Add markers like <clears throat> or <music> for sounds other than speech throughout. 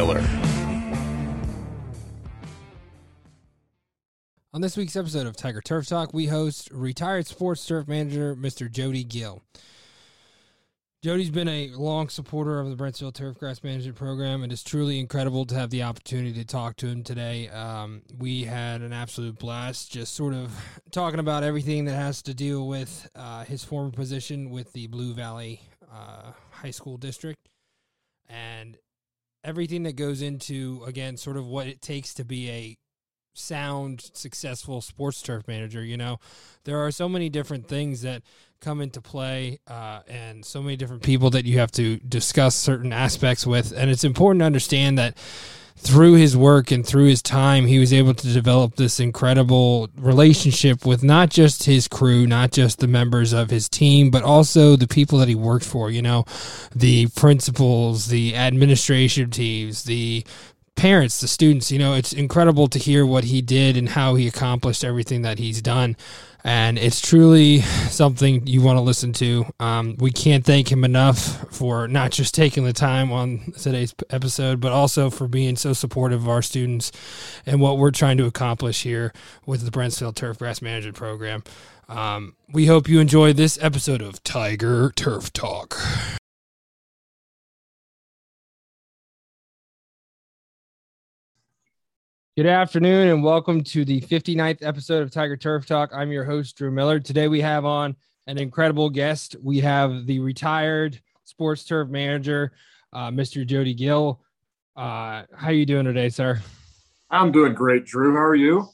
Miller. On this week's episode of Tiger Turf Talk, we host retired sports turf manager Mr. Jody Gill. Jody's been a long supporter of the Brentsville Turfgrass Management Program, and it's truly incredible to have the opportunity to talk to him today. Um, we had an absolute blast just sort of talking about everything that has to deal with uh, his former position with the Blue Valley uh, High School District and everything that goes into, again, sort of what it takes to be a sound, successful sports turf manager. You know, there are so many different things that come into play uh, and so many different people that you have to discuss certain aspects with. And it's important to understand that through his work and through his time, he was able to develop this incredible relationship with not just his crew, not just the members of his team, but also the people that he worked for. You know, the principals, the administration teams, the parents, the students. You know, it's incredible to hear what he did and how he accomplished everything that he's done. And it's truly something you want to listen to. Um, we can't thank him enough for not just taking the time on today's episode, but also for being so supportive of our students and what we're trying to accomplish here with the Brentsville Turfgrass Management Program. Um, we hope you enjoy this episode of Tiger Turf Talk. Good afternoon and welcome to the 59th episode of Tiger Turf Talk. I'm your host, Drew Miller. Today we have on an incredible guest. We have the retired sports turf manager, uh, Mr. Jody Gill. Uh, how you doing today, sir? I'm doing great, Drew. How are you?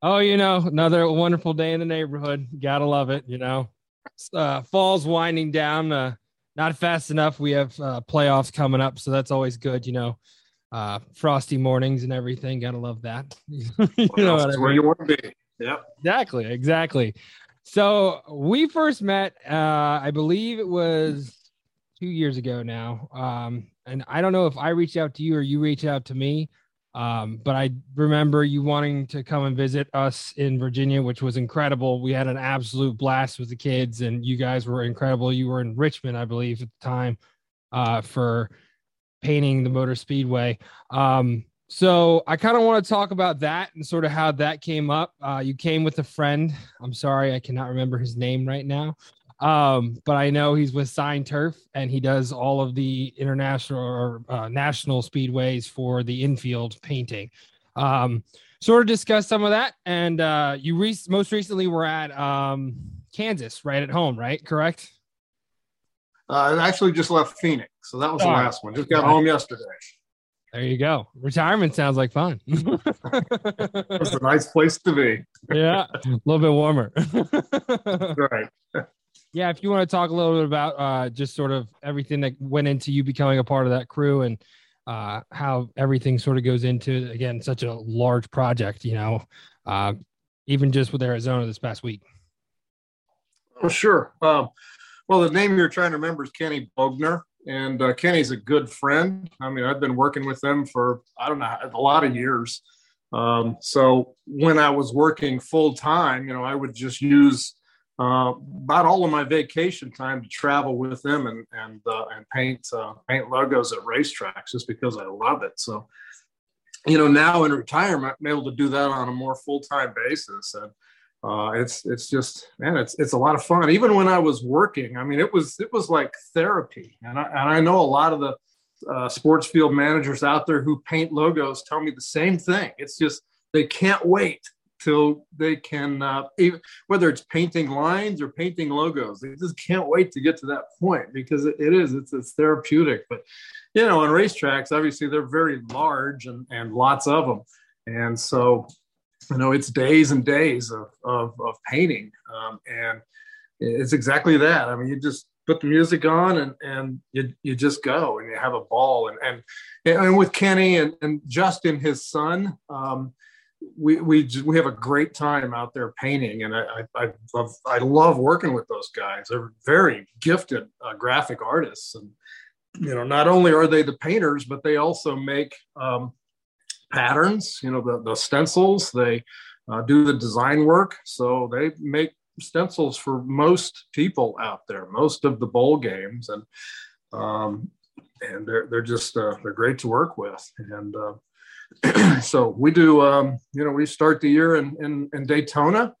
Oh, you know, another wonderful day in the neighborhood. Gotta love it. You know, uh, fall's winding down. Uh, not fast enough. We have uh, playoffs coming up, so that's always good. You know, uh, frosty mornings and everything. Gotta love that. <laughs> you know what I mean? where you want to be. Yep. Exactly. Exactly. So we first met, uh, I believe it was two years ago now. Um, and I don't know if I reached out to you or you reached out to me. Um, but I remember you wanting to come and visit us in Virginia, which was incredible. We had an absolute blast with the kids, and you guys were incredible. You were in Richmond, I believe, at the time uh, for painting the Motor Speedway. Um, so I kind of want to talk about that and sort of how that came up. Uh, you came with a friend. I'm sorry, I cannot remember his name right now. Um, but I know he's with Sign Turf and he does all of the international or uh, national speedways for the infield painting. Um, sort of discuss some of that. And uh, you re- most recently were at um, Kansas, right at home, right? Correct. Uh, I actually just left Phoenix, so that was the last one. Just got home yesterday. There you go. Retirement sounds like fun. <laughs> <laughs> it's a nice place to be. yeah, a little bit warmer. <laughs> right. Yeah, if you want to talk a little bit about uh, just sort of everything that went into you becoming a part of that crew and uh, how everything sort of goes into again such a large project, you know, uh, even just with Arizona this past week. Oh, sure. Um, well, the name you're trying to remember is Kenny Bogner, and uh, Kenny's a good friend. I mean, I've been working with them for I don't know a lot of years. Um, so when I was working full time, you know, I would just use uh, about all of my vacation time to travel with them and and uh, and paint uh, paint logos at racetracks just because I love it. So, you know, now in retirement, I'm able to do that on a more full time basis, and uh, it's it's just man, it's it's a lot of fun. Even when I was working, I mean, it was it was like therapy. And I and I know a lot of the uh, sports field managers out there who paint logos tell me the same thing. It's just they can't wait till they can uh, even, whether it's painting lines or painting logos they just can't wait to get to that point because it, it is it's, it's therapeutic but you know on racetracks obviously they're very large and, and lots of them and so you know it's days and days of of, of painting. Um, and it's exactly that. I mean you just put the music on and and you, you just go and you have a ball. And and and with kenny and, and justin his son um, we we we have a great time out there painting, and I I, love I love working with those guys. They're very gifted uh, graphic artists, and you know not only are they the painters, but they also make um, patterns, you know, the, the stencils, they uh, do the design work. So they make stencils for most people out there, most of the bowl games. And, um, and they're they're just uh, they're great to work with. And uh, <clears throat> so we do, um, you know, we start the year in in, in Daytona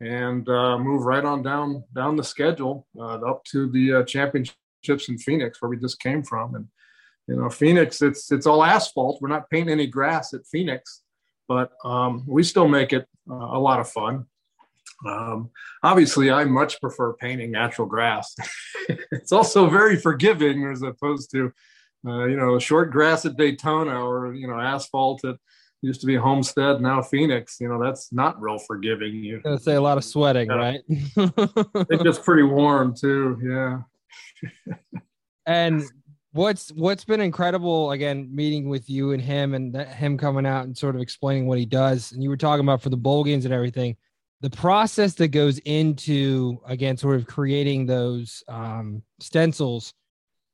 and uh, move right on down down the schedule uh, up to the uh, championships in Phoenix, where we just came from. And you know, Phoenix, it's it's all asphalt. We're not painting any grass at Phoenix, but um, we still make it uh, a lot of fun. Um, obviously, I much prefer painting natural grass. <laughs> it's also very forgiving as opposed to, uh, you know, short grass at Daytona or you know asphalt at used to be Homestead, now Phoenix. You know, that's not real forgiving. You gonna say a lot of sweating, yeah. right? it gets pretty warm too. Yeah. <laughs> and what's what's been incredible again meeting with you and him and him coming out and sort of explaining what he does and you were talking about for the bowl games and everything the process that goes into again sort of creating those um, stencils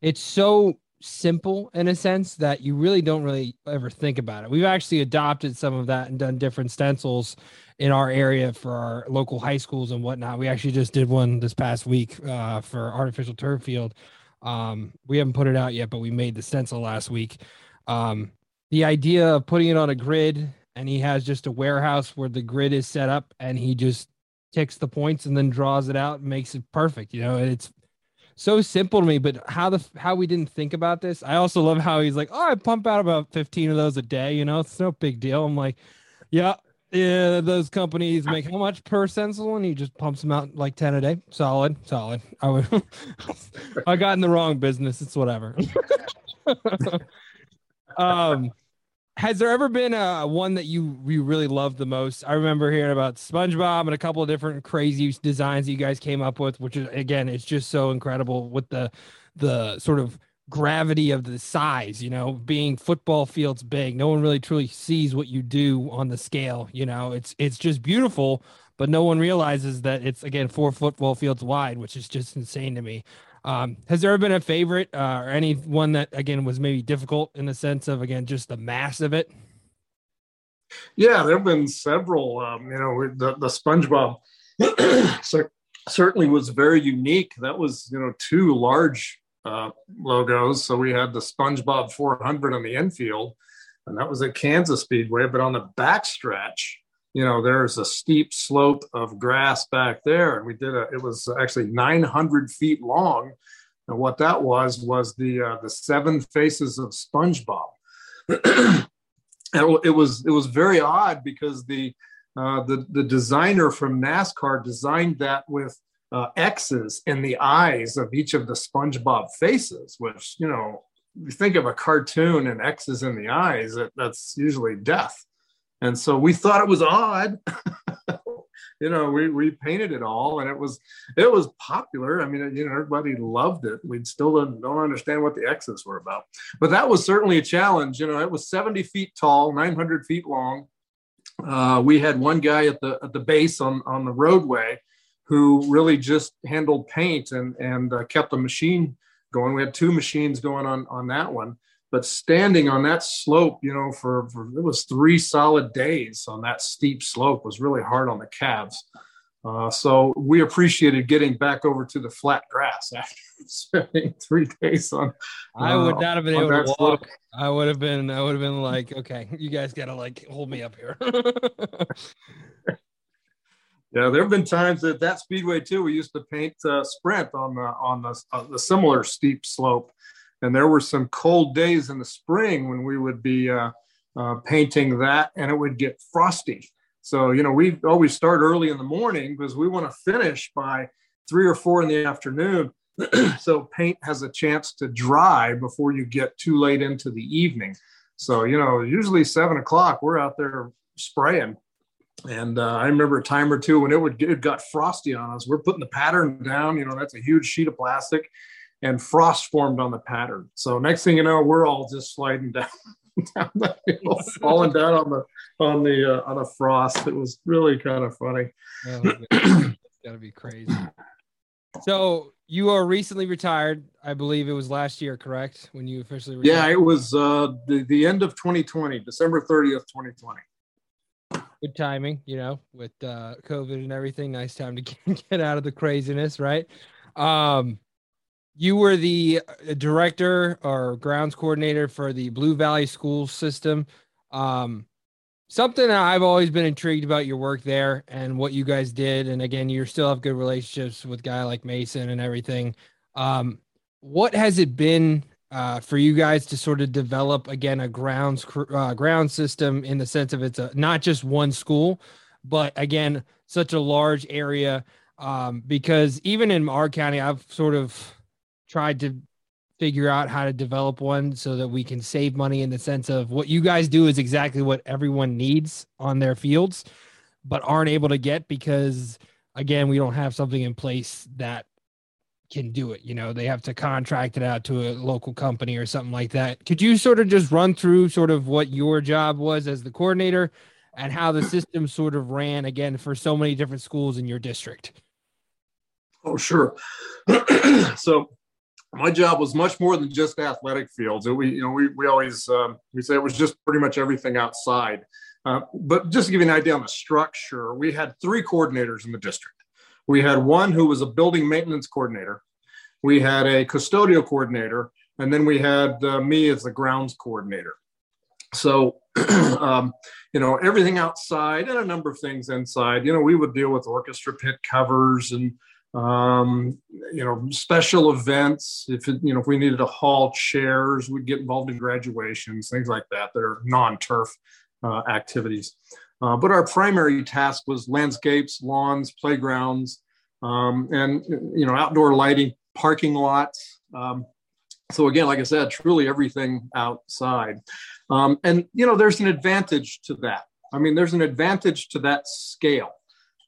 it's so simple in a sense that you really don't really ever think about it. We've actually adopted some of that and done different stencils in our area for our local high schools and whatnot. We actually just did one this past week uh, for artificial turf field um, we haven't put it out yet but we made the stencil last week. Um, the idea of putting it on a grid and he has just a warehouse where the grid is set up and he just ticks the points and then draws it out and makes it perfect you know it's so simple to me but how the how we didn't think about this i also love how he's like oh i pump out about 15 of those a day you know it's no big deal. I'm like yeah yeah those companies make how much per stencil and he just pumps them out like 10 a day. Solid solid. I would <laughs> i got in the wrong business. It's whatever. <laughs> Um has there ever been a one that you you really loved the most? I remember hearing about SpongeBob and a couple of different crazy designs that you guys came up with, which is again, it's just so incredible with the the sort of gravity of the size. You know, being football fields big, no one really truly sees what you do on the scale. You know, it's it's just beautiful, but no one realizes that it's again four football fields wide, which is just insane to me. Um, has there ever been a favorite uh, or any one that again was maybe difficult in the sense of again just the mass of it? Yeah, there have been several. Um, you know, the the SpongeBob <clears throat> certainly was very unique. That was you know two large uh, logos. So we had the SpongeBob 400 on the infield, and that was at Kansas Speedway. But on the backstretch, you know, there's a steep slope of grass back there. And we did a, it was actually 900 feet long. And what that was, was the, uh, the seven faces of SpongeBob. <clears throat> and it was, it was very odd because the, uh, the, the designer from NASCAR designed that with uh, X's in the eyes of each of the SpongeBob faces, which, you know, you think of a cartoon and X's in the eyes, that, that's usually death. And so we thought it was odd. <laughs> you know, we, we painted it all and it was it was popular. I mean, you know, everybody loved it. We still don't, don't understand what the X's were about. But that was certainly a challenge. You know, it was 70 feet tall, 900 feet long. Uh, we had one guy at the at the base on on the roadway who really just handled paint and and uh, kept the machine going. We had two machines going on on that one but standing on that slope, you know, for, for it was three solid days on that steep slope was really hard on the calves. Uh, so we appreciated getting back over to the flat grass after <laughs> spending three days on. Uh, I would uh, not have been able to walk. Slope. I would have been. I would have been like, okay, you guys got to like hold me up here. <laughs> yeah, there have been times at that speedway too. We used to paint uh, sprint on the on the, uh, the similar steep slope and there were some cold days in the spring when we would be uh, uh, painting that and it would get frosty. So, you know, we always start early in the morning because we want to finish by three or four in the afternoon. <clears throat> so paint has a chance to dry before you get too late into the evening. So, you know, usually seven o'clock, we're out there spraying. And uh, I remember a time or two when it would get, it got frosty on us. We're putting the pattern down. You know, that's a huge sheet of plastic, and frost formed on the pattern. So next thing you know, we're all just sliding <laughs> down, down the hill, falling down on the on the uh, on the frost. It was really kind of funny. Oh, <clears throat> gotta be crazy. So you are recently retired. I believe it was last year, correct? When you officially retired? Yeah, it was uh, the the end of 2020, December 30th, 2020. Good timing, you know, with uh, COVID and everything. Nice time to <laughs> get, get out of the craziness, right? Um, you were the uh, director or grounds coordinator for the Blue Valley school system. Um, something I've always been intrigued about your work there and what you guys did. And again, you still have good relationships with guy like Mason and everything. Um, what has it been uh, for you guys to sort of develop again a grounds uh, ground system in the sense of it's a, not just one school, but again such a large area um, because even in our county, I've sort of tried to figure out how to develop one so that we can save money in the sense of what you guys do is exactly what everyone needs on their fields, but aren't able to get because again, we don't have something in place that can do it. You know, they have to contract it out to a local company or something like that. Could you sort of just run through sort of what your job was as the coordinator and how the system sort of ran again for so many different schools in your district? Oh, sure. <clears throat> so my job was much more than just athletic fields. We, you know, we, we always um, we say it was just pretty much everything outside. Uh, but just to give you an idea on the structure, we had three coordinators in the district. We had one who was a building maintenance coordinator. We had a custodial coordinator, and then we had uh, me as the grounds coordinator. So, <clears throat> um, you know, everything outside and a number of things inside. You know, we would deal with orchestra pit covers and um, you know, special events. If it, you know, if we needed to haul chairs, we'd get involved in graduations, things like that. That are non-turf uh, activities. Uh, but our primary task was landscapes, lawns, playgrounds, um, and you know, outdoor lighting, parking lots. Um, so again, like I said, truly everything outside. Um, and you know, there's an advantage to that. I mean, there's an advantage to that scale.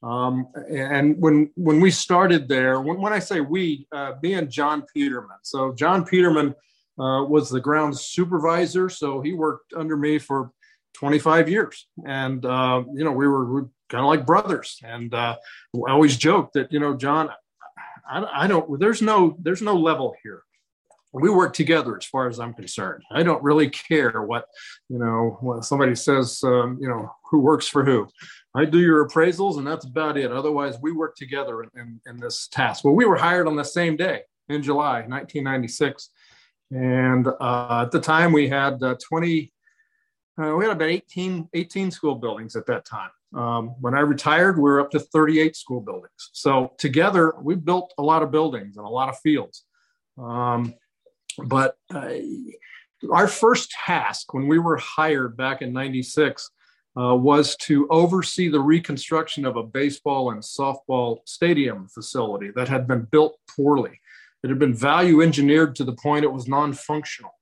Um, and when when we started there, when, when I say we, uh, me and John Peterman. So John Peterman uh, was the grounds supervisor, so he worked under me for 25 years, and uh, you know we were, we were kind of like brothers. And uh, always joke that you know John, I, I don't. There's no there's no level here we work together as far as I'm concerned. I don't really care what, you know, when somebody says, um, you know, who works for who. I do your appraisals and that's about it. Otherwise, we work together in, in, in this task. Well, we were hired on the same day in July 1996. And uh, at the time, we had uh, 20, uh, we had about 18, 18 school buildings at that time. Um, when I retired, we were up to 38 school buildings. So together, we built a lot of buildings and a lot of fields. Um, but uh, our first task when we were hired back in 96 uh, was to oversee the reconstruction of a baseball and softball stadium facility that had been built poorly. It had been value engineered to the point it was non functional.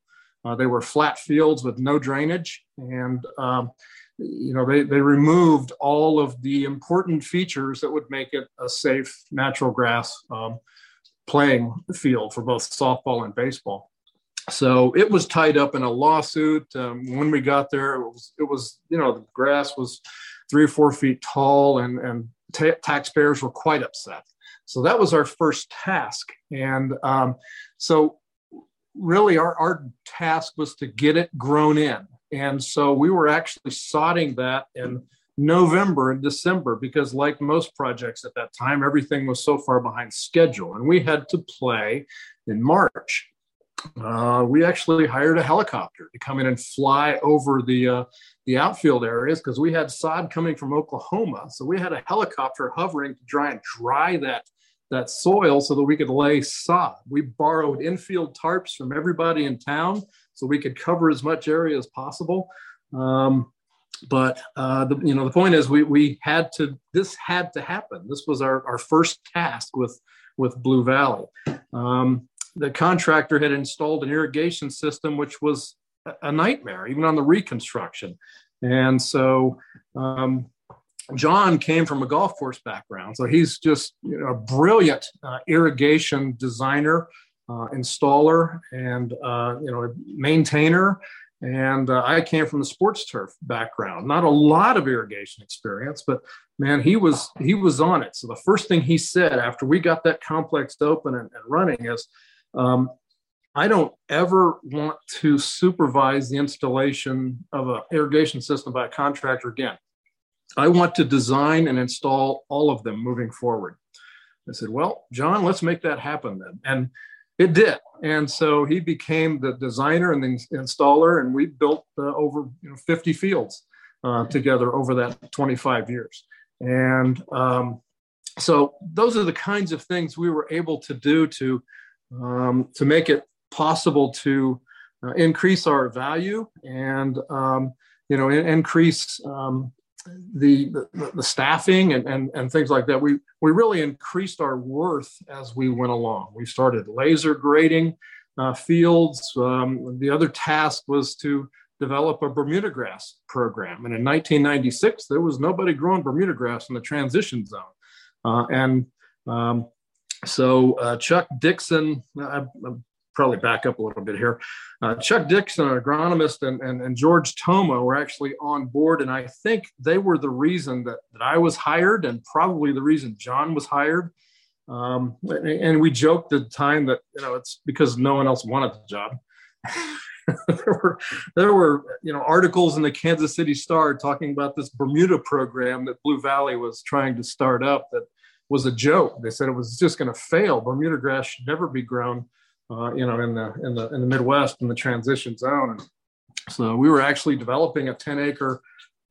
Uh, they were flat fields with no drainage, and um, you know they, they removed all of the important features that would make it a safe natural grass um, playing field for both softball and baseball. So it was tied up in a lawsuit. Um, when we got there, it was, it was, you know, the grass was three or four feet tall and, and t- taxpayers were quite upset. So that was our first task. And um, so really our, our task was to get it grown in. And so we were actually sodding that in November and December because, like most projects at that time, everything was so far behind schedule, and we had to play in March. Uh, we actually hired a helicopter to come in and fly over the uh, the outfield areas because we had sod coming from Oklahoma, so we had a helicopter hovering to try and dry that that soil so that we could lay sod. We borrowed infield tarps from everybody in town so we could cover as much area as possible. Um, but uh, the, you know the point is we we had to this had to happen this was our, our first task with with blue valley um, the contractor had installed an irrigation system which was a nightmare even on the reconstruction and so um, john came from a golf course background so he's just you know, a brilliant uh, irrigation designer uh, installer and uh, you know maintainer and uh, I came from the sports turf background, not a lot of irrigation experience, but man, he was he was on it. So the first thing he said after we got that complex open and, and running is, um, I don't ever want to supervise the installation of an irrigation system by a contractor again. I want to design and install all of them moving forward. I said, well, John, let's make that happen then. And It did, and so he became the designer and the installer, and we built uh, over you know 50 fields uh, together over that 25 years. And um, so those are the kinds of things we were able to do to um, to make it possible to uh, increase our value and um, you know in, increase um, the, the, staffing and, and and things like that. We we really increased our worth as we went along. We started laser grading uh, fields. Um, the other task was to develop a Bermuda grass program. And in 1996, there was nobody growing Bermuda grass in the transition zone. Uh, and um, so uh, Chuck Dixon, I, I'm probably back up a little bit here. Uh, Chuck Dixon, an agronomist, and, and, and, George Toma were actually on board. And I think they were the reason that, that I was hired and probably the reason John was hired. Um, and we joked at the time that, you know, it's because no one else wanted the job. <laughs> there were there were you know articles in the Kansas City Star talking about this Bermuda program that Blue Valley was trying to start up that was a joke. They said it was just going to fail. Bermuda grass should never be grown, uh, you know, in the in the in the Midwest in the transition zone. So we were actually developing a 10 acre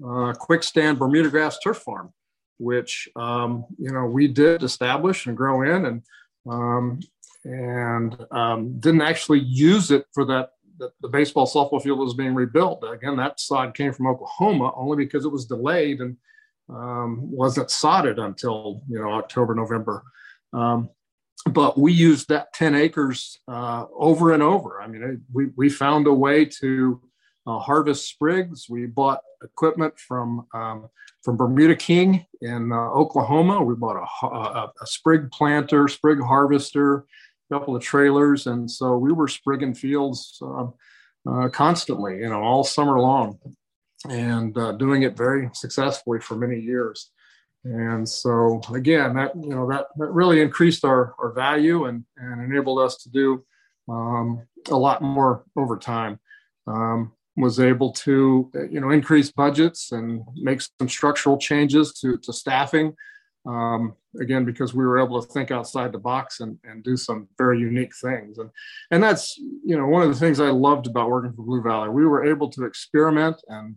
uh, quick stand Bermuda grass turf farm, which um, you know we did establish and grow in and. Um, and um, didn't actually use it for that the, the baseball softball field was being rebuilt. Again, that sod came from Oklahoma only because it was delayed and um, wasn't sodded until you know October, November. Um, but we used that 10 acres uh, over and over. I mean, we, we found a way to uh, harvest sprigs. We bought equipment from um, from Bermuda King in uh, Oklahoma. We bought a, a, a, sprig planter, sprig harvester, couple of trailers, and so we were sprigging fields uh, uh, constantly, you know, all summer long, and uh, doing it very successfully for many years. And so again, that you know that that really increased our our value and and enabled us to do um, a lot more over time. Um, was able to you know increase budgets and make some structural changes to to staffing. Um, again because we were able to think outside the box and, and do some very unique things. And and that's you know one of the things i loved about working for blue valley. We were able to experiment and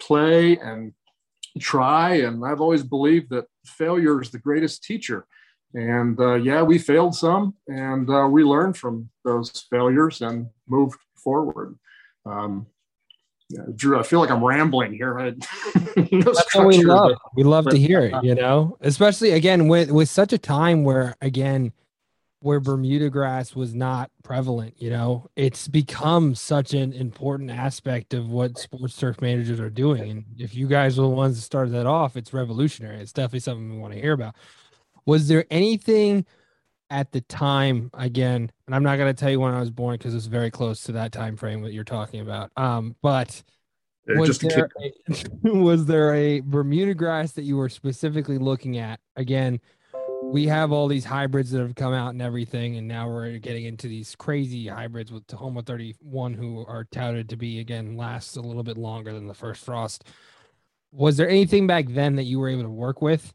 play and try and i've always believed that failure is the greatest teacher and uh, yeah we failed some and uh, we learned from those failures and moved forward um, yeah, Drew, I feel like I'm rambling here. No <laughs> That's what we love. But, we love but, to hear it, you know, especially again with with such a time where again where Bermuda grass was not prevalent, you know, it's become such an important aspect of what sports turf managers are doing. And if you guys are the ones that started that off, it's revolutionary. It's definitely something we want to hear about. Was there anything at the time again and i'm not going to tell you when i was born because it's very close to that time frame that you're talking about um but was there, a, <laughs> was there a bermuda grass that you were specifically looking at again we have all these hybrids that have come out and everything and now we're getting into these crazy hybrids with Tahoma 31 who are touted to be again last a little bit longer than the first frost was there anything back then that you were able to work with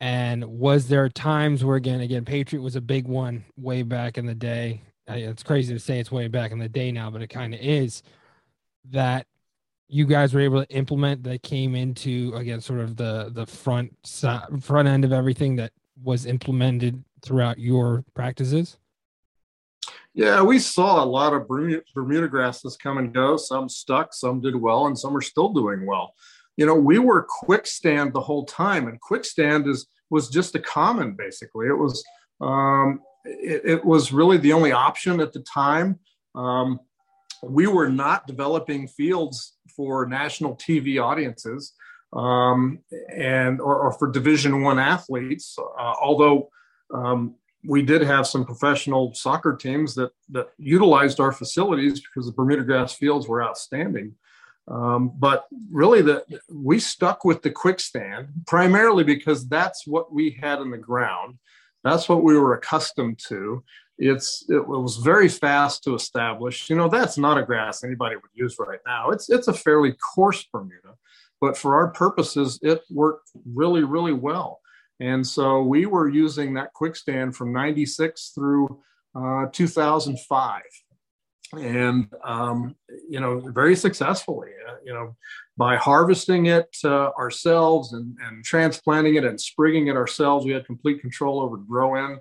and was there times where again, again, Patriot was a big one way back in the day. It's crazy to say it's way back in the day now, but it kind of is that you guys were able to implement that came into again sort of the the front front end of everything that was implemented throughout your practices yeah we saw a lot of bermuda, grasses come and go some stuck some did well and some are still doing well you know, we were quick stand the whole time, and quick stand is was just a common basically. It was um, it, it, was really the only option at the time. Um, we were not developing fields for national TV audiences um, and or, or, for Division One athletes, uh, although um, we did have some professional soccer teams that that utilized our facilities because the Bermuda grass fields were outstanding. Um, but really, the, we stuck with the quick stand primarily because that's what we had in the ground. That's what we were accustomed to. It's it was very fast to establish. You know, that's not a grass anybody would use right now. It's it's a fairly coarse Bermuda, but for our purposes, it worked really really well. And so we were using that quick stand from '96 through uh, 2005 and um, you know very successfully uh, you know by harvesting it uh, ourselves and, and transplanting it and sprigging it ourselves we had complete control over grow in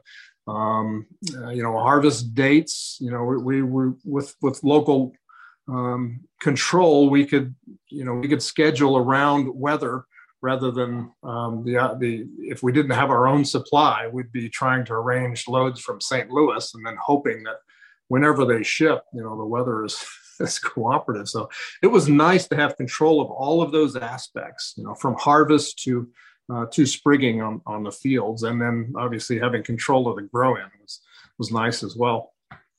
um, uh, you know harvest dates you know we, we with with local um, control we could you know we could schedule around weather rather than um, the, uh, the if we didn't have our own supply we'd be trying to arrange loads from st louis and then hoping that whenever they ship, you know, the weather is, <laughs> is cooperative. So it was nice to have control of all of those aspects, you know, from harvest to uh, to sprigging on, on the fields, and then obviously having control of the grow-in was was nice as well.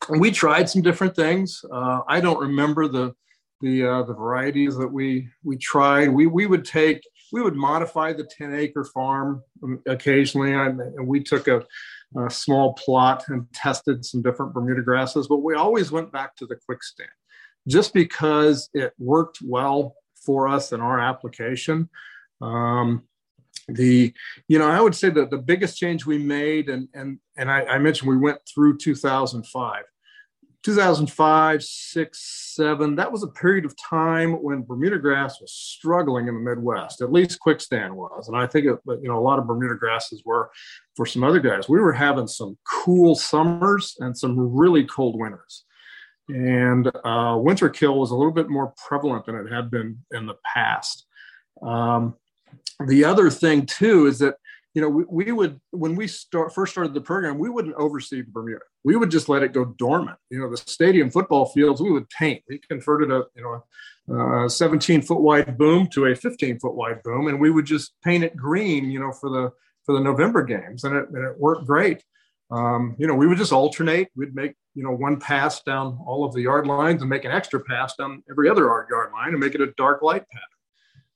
We tried some different things. Uh, I don't remember the the uh, the varieties that we we tried. We we would take we would modify the 10 acre farm um, occasionally, and we took a a small plot and tested some different Bermuda grasses, but we always went back to the quick stand just because it worked well for us in our application. Um, the you know i would say that the biggest change we made and and and I, I mentioned we went through 2005 2005, six, seven, that was a period of time when Bermuda grass was struggling in the Midwest. At least Quickstand was, and I think it, you know a lot of Bermuda grasses were for some other guys. We were having some cool summers and some really cold winters, and uh, winter kill was a little bit more prevalent than it had been in the past. Um, the other thing too is that you know, we, we would, when we start, first started the program, we wouldn't overseed Bermuda. We would just let it go dormant. You know, the stadium football fields, we would paint. We converted a, you know, a 17 foot wide boom to a 15 foot wide boom, and we would just paint it green, you know, for the, for the November games. And it, and it worked great. Um, you know, we would just alternate. We'd make, you know, one pass down all of the yard lines and make an extra pass down every other yard line and make it a dark light pattern.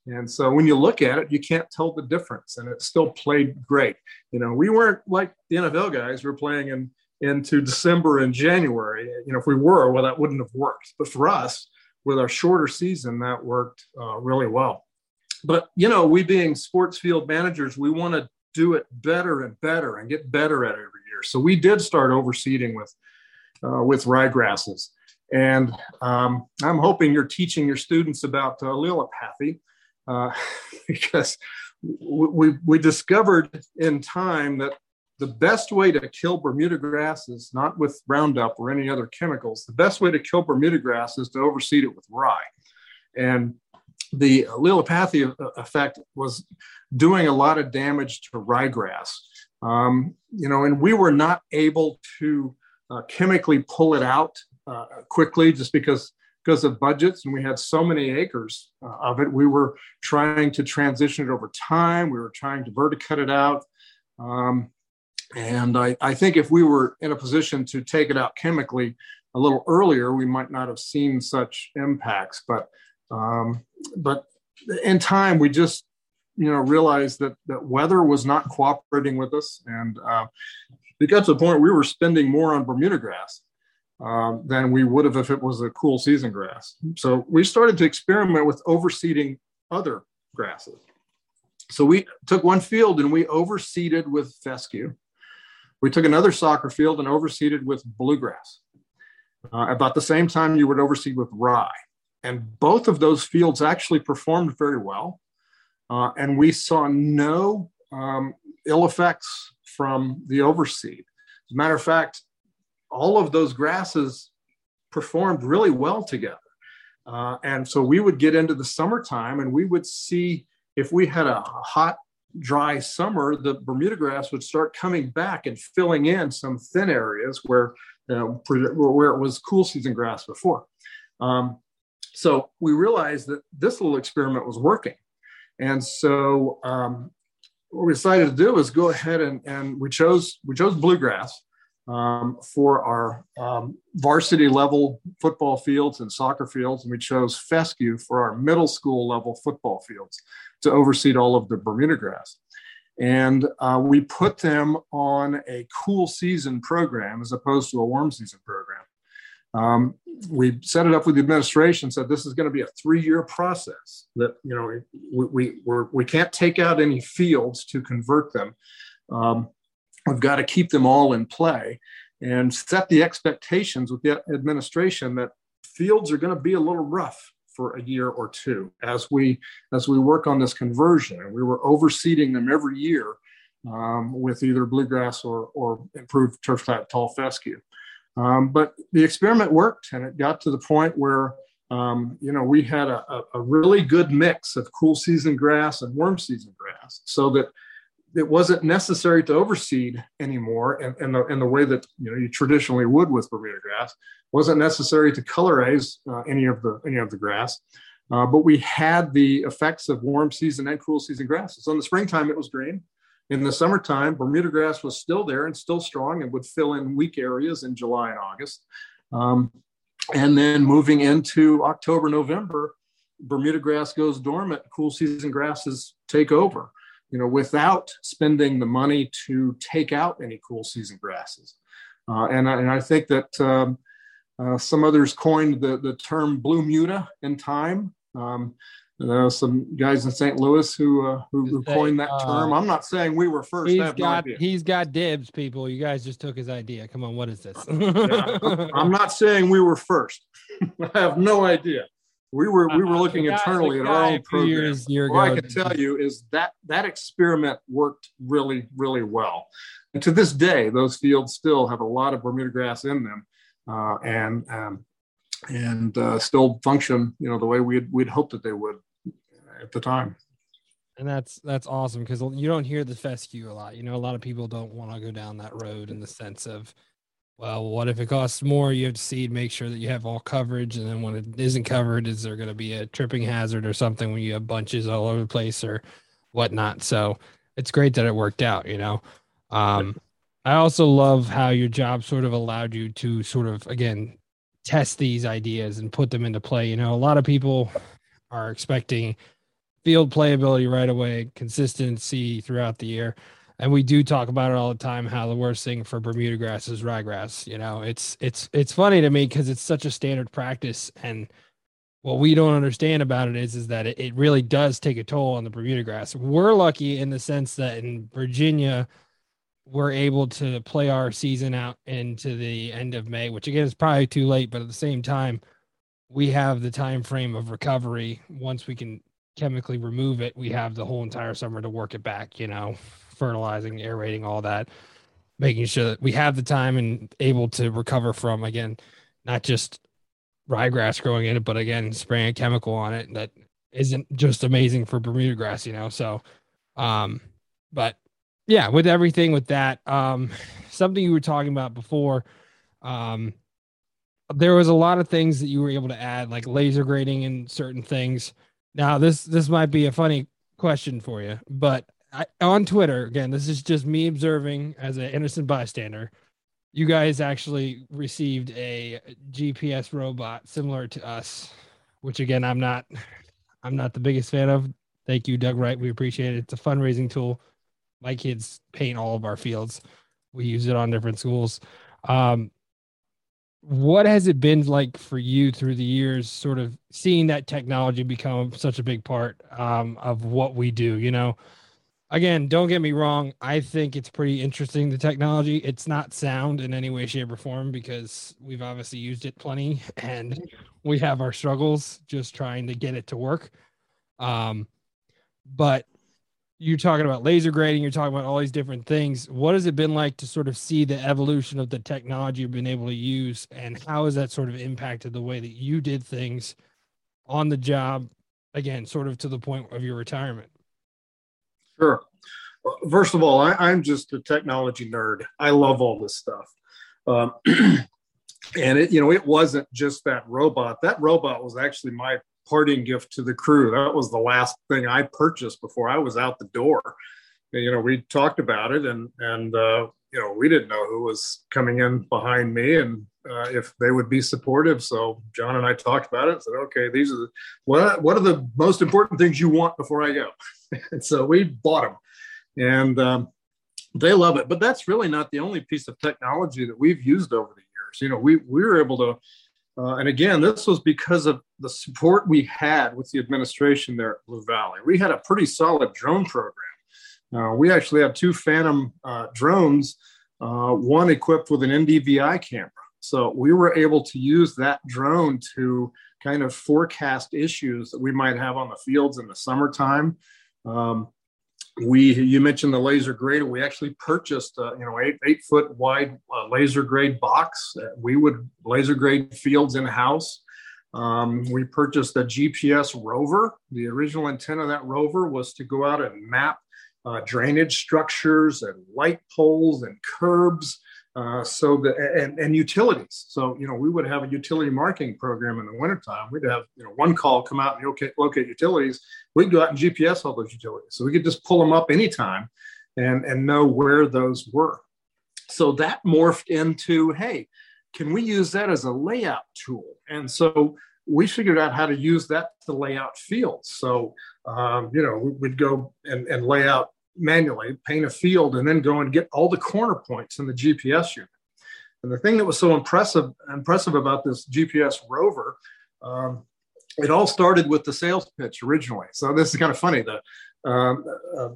And so when you look at it, you can't tell the difference, and it still played great. You know, we weren't like the NFL guys. We're playing in into December and January. You know, if we were, well, that wouldn't have worked. But for us, with our shorter season, that worked uh, really well. But you know, we being sports field managers, we want to do it better and better and get better at it every year. So we did start overseeding with uh, with ryegrasses. And um, I'm hoping you're teaching your students about uh, allelopathy uh, <laughs> because we, we discovered in time that the best way to kill Bermuda grass is not with Roundup or any other chemicals. The best way to kill Bermuda grass is to overseed it with rye. And the allelopathy effect was doing a lot of damage to ryegrass. Um, you know, and we were not able to uh, chemically pull it out uh, quickly just because because of budgets and we had so many acres uh, of it we were trying to transition it over time. We were trying to verticut it out. Um, and I, I, think if we were in a position to take it out chemically a little earlier we might not have seen such impacts. But um, but in time we just you know realized that that weather was not cooperating with us. And uh, it got to the point we were spending more on bermuda grass um, than we would have if it was a cool season grass. So we started to experiment with overseeding other grasses. So we took one field and we overseeded with fescue. We took another soccer field and overseeded with bluegrass. Uh, about the same time, you would overseed with rye. And both of those fields actually performed very well. Uh, and we saw no um, ill effects from the overseed. As a matter of fact, all of those grasses performed really well together. Uh, and so we would get into the summertime and we would see if we had a hot, dry summer, the Bermuda grass would start coming back and filling in some thin areas where, you know, where it was cool season grass before. Um, so we realized that this little experiment was working. And so um, what we decided to do was go ahead and, and we chose we chose bluegrass um, for our um, varsity level football fields and soccer fields, and we chose fescue for our middle school level football fields to oversee all of the Bermuda grass. And uh, we put them on a cool season program as opposed to a warm season program. Um, we set it up with the administration, said this is going to be a three-year process. That you know we we we're, we can not take out any fields to convert them. Um, we've got to keep them all in play. and set the expectations with the administration that fields are going to be a little rough for a year or two as we as we work on this conversion. And we were overseeding them every year um, with either bluegrass or or improved turf type tall fescue. Um, but the experiment worked, and it got to the point where um, you know we had a, a, really good mix of cool season grass and warm season grass, so that it wasn't necessary to overseed anymore in, in, the, in the way that you know you traditionally would with Bermuda grass. Wasn't necessary to colorize uh, any of the any of the grass, uh, but we had the effects of warm season and cool season grasses. So in the springtime, it was green. In the summertime, Bermuda grass was still there and still strong and would fill in weak areas in July and August. Um, and then moving into October, November, Bermuda grass goes dormant, cool season grasses take over, you know, without spending the money to take out any cool season grasses. Uh, and, I, and I think that um, uh, some others coined the, the term bluemuda in time. Um, there are some guys in St. Louis who uh, who, who coined that term. Uh, I'm not saying we were first. He's got no he's got dibs, people. You guys just took his idea. Come on, what is this? yeah, I'm not saying we were first. <laughs> I have no idea. We were we were uh, looking uh, internally at our own program. Years, year All I can tell you is that that experiment worked really really well, and to this day, those fields still have a lot of Bermuda grass in them, uh, and um, and uh, still function, you know, the way we'd we'd hoped that they would at the time. And that's that's awesome because you don't hear the fescue a lot. You know, a lot of people don't want to go down that road in the sense of, well, what if it costs more? You have to seed, make sure that you have all coverage, and then when it isn't covered, is there going to be a tripping hazard or something when you have bunches all over the place or whatnot? So it's great that it worked out. You know, um, I also love how your job sort of allowed you to sort of again test these ideas and put them into play. You know, a lot of people are expecting field playability right away, consistency throughout the year. And we do talk about it all the time how the worst thing for Bermuda grass is ryegrass. You know, it's it's it's funny to me because it's such a standard practice and what we don't understand about it is is that it, it really does take a toll on the Bermuda grass. We're lucky in the sense that in Virginia, we're able to play our season out into the end of May, which again is probably too late, but at the same time, we have the time frame of recovery once we can chemically remove it, we have the whole entire summer to work it back, you know, fertilizing, aerating, all that, making sure that we have the time and able to recover from, again, not just ryegrass growing in it, but again, spraying a chemical on it that isn't just amazing for Bermuda grass, you know. So, um, but yeah, with everything with that, um, something you were talking about before, um, there was a lot of things that you were able to add, like laser grading and certain things. Now, this this might be a funny question for you, but I, on Twitter, again, this is just me observing as an innocent bystander. You guys actually received a GPS robot similar to us, which again, I'm not, I'm not the biggest fan of. Thank you, Doug Wright. We appreciate it. It's a fundraising tool. My kids paint all of our fields. We use it on different schools. Um, what has it been like for you through the years sort of seeing that technology become such a big part um, of what we do you know again don't get me wrong i think it's pretty interesting the technology it's not sound in any way shape or form because we've obviously used it plenty <laughs> and we have our struggles just trying to get it to work um, but you're talking about laser grading, you're talking about all these different things. What has it been like to sort of see the evolution of the technology you've been able to use, and how has that sort of impacted the way that you did things on the job? Again, sort of to the point of your retirement. Sure. First of all, I, am just a technology nerd. I love all this stuff. Um, <clears throat> and it, you know, it wasn't just that robot. That robot was actually my parting gift to the crew. That was the last thing I purchased before I was out the door. And, you know, we talked about it, and and uh, you know, we didn't know who was coming in behind me, and uh, if they would be supportive. So John and I talked about it. Said, okay, these are the, what what are the most important things you want before I go. <laughs> and so we bought them, and um, they love it. But that's really not the only piece of technology that we've used over the years. You know, we we were able to uh, and again, this was because of the support we had with the administration there at Blue Valley. We had a pretty solid drone program. Uh, we actually have two Phantom uh, drones uh, one equipped with an NDVI camera. So we were able to use that drone to kind of forecast issues that we might have on the fields in the summertime. Um, we you mentioned the laser grader. We actually purchased a, you know eight, eight foot wide uh, laser grade box we would laser grade fields in house um, we purchased a gps rover. The original intent of that rover was to go out and map uh, drainage structures and light poles and curbs uh, so the and, and utilities. So you know we would have a utility marking program in the wintertime. We'd have you know one call come out and locate, locate utilities. We'd go out and GPS all those utilities, so we could just pull them up anytime, and and know where those were. So that morphed into hey, can we use that as a layout tool? And so we figured out how to use that to lay out fields. So um, you know we'd go and, and lay out manually, paint a field, and then go and get all the corner points in the GPS unit. And the thing that was so impressive impressive about this GPS rover, um, it all started with the sales pitch originally. So this is kind of funny. The um, uh,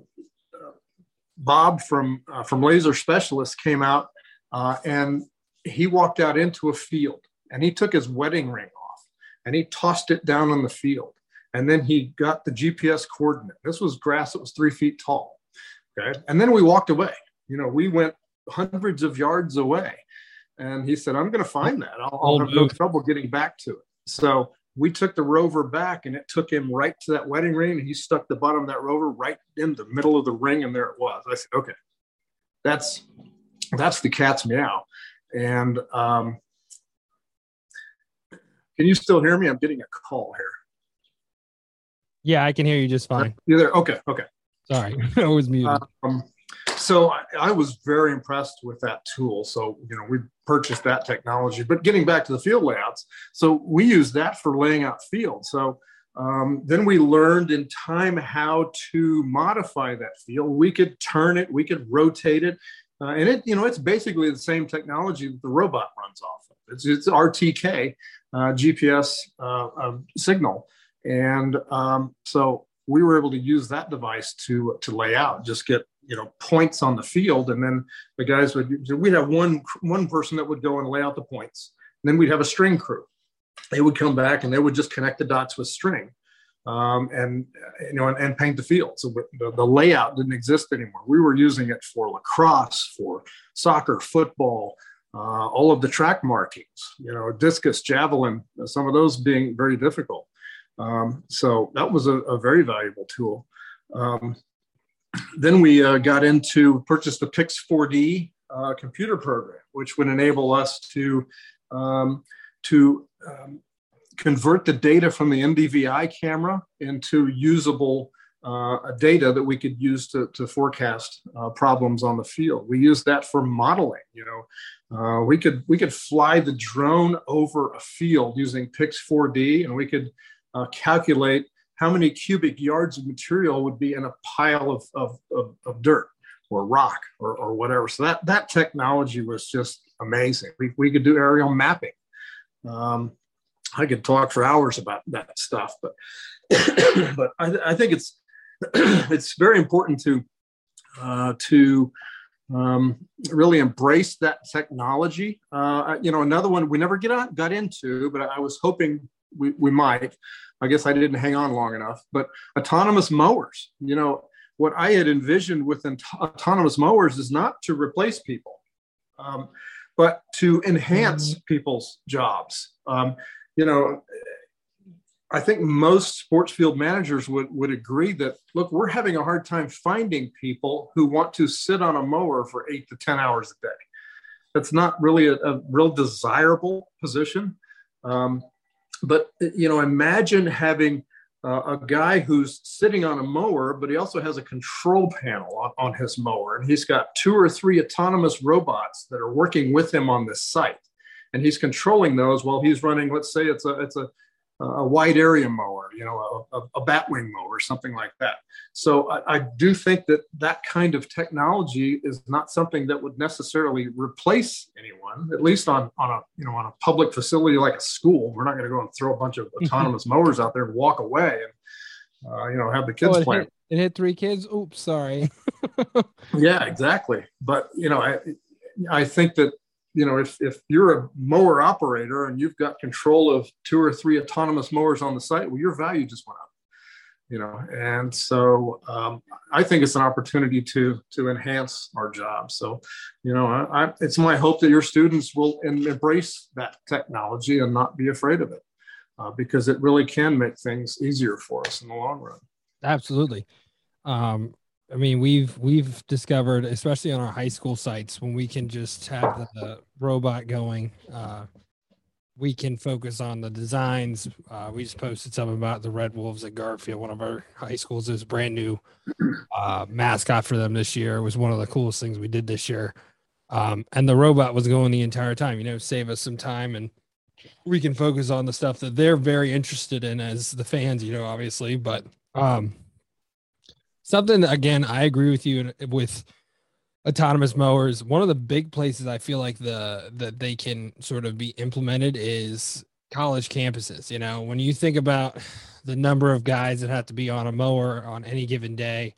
Bob from uh, from Laser Specialist came out uh, and he walked out into a field and he took his wedding ring off and he tossed it down on the field. And then he got the GPS coordinate. This was grass that was three feet tall. Okay. And then we walked away. You know, we went hundreds of yards away. And he said, I'm going to find that. I'll, I'll have no trouble getting back to it. So we took the rover back and it took him right to that wedding ring. And he stuck the bottom of that rover right in the middle of the ring. And there it was. I said, okay, that's, that's the cat's meow. And, um, can you still hear me? I'm getting a call here. Yeah, I can hear you just fine. You there? Okay. Okay. Sorry, <laughs> I was muted. Um, so I, was very impressed with that tool. So you know we purchased that technology. But getting back to the field layouts, so we use that for laying out fields. So um, then we learned in time how to modify that field. We could turn it, we could rotate it, uh, and it you know it's basically the same technology that the robot runs off of. It's, it's RTK uh, GPS uh, um, signal, and um, so we were able to use that device to to lay out, just get you know points on the field, and then the guys would we'd have one one person that would go and lay out the points, and then we'd have a string crew. They would come back and they would just connect the dots with string, um, and you know and, and, paint the field. So the, the layout didn't exist anymore. We were using it for lacrosse, for soccer, football. Uh, all of the track markings, you know, discus, javelin, some of those being very difficult. Um, so that was a, a very valuable tool. Um, then we uh, got into purchase the Pix 4D uh, computer program, which would enable us to um, to um, convert the data from the NDVI camera into usable uh, data that we could use to, to forecast uh, problems on the field. We use that for modeling. You know, uh, we could we could fly the drone over a field using Pix 4D, and we could uh, calculate how many cubic yards of material would be in a pile of, of, of, of dirt or rock or, or whatever. So that, that technology was just amazing. We, we could do aerial mapping. Um, I could talk for hours about that stuff, but <coughs> but I, I, think it's <coughs> it's very important to uh, to um, really embrace that technology. Uh, you know, another one we never get on, got into, but I was hoping we, we might. I guess I didn't hang on long enough. But autonomous mowers, you know, what I had envisioned with autonomous mowers is not to replace people, um, but to enhance mm-hmm. people's jobs. Um, you know, I think most sports field managers would, would agree that, look, we're having a hard time finding people who want to sit on a mower for eight to 10 hours a day. That's not really a, a real desirable position. Um, but you know, imagine having uh, a guy who's sitting on a mower, but he also has a control panel on, on his mower, and he's got two or three autonomous robots that are working with him on this site, and he's controlling those while he's running. Let's say it's a it's a a wide area mower, you know, a, a, batwing mower, something like that. So I, I, do think that that kind of technology is not something that would necessarily replace anyone, at least on, on a, you know, on a public facility like a school. We're not going to go and throw a bunch of <laughs> autonomous mowers out there and walk away and, uh, you know, have the kids oh, play. Hit, it hit three kids. Oops, sorry. <laughs> yeah, exactly. But, you know, I, I think that you know if if you're a mower operator and you've got control of two or three autonomous mowers on the site, well, your value just went up. You know, and so um, I think it's an opportunity to to enhance our job. So, you know, I, I, it's my hope that your students will embrace that technology and not be afraid of it, uh, because it really can make things easier for us in the long run. Absolutely. Um, I mean, we've we've discovered, especially on our high school sites, when we can just have the, robot going, uh, we can focus on the designs. Uh, we just posted something about the Red Wolves at Garfield, one of our high schools. is brand new uh, mascot for them this year. It was one of the coolest things we did this year. Um, and the robot was going the entire time, you know, save us some time and we can focus on the stuff that they're very interested in as the fans, you know, obviously. But um, something again, I agree with you with autonomous mowers. One of the big places I feel like the that they can sort of be implemented is college campuses. You know, when you think about the number of guys that have to be on a mower on any given day,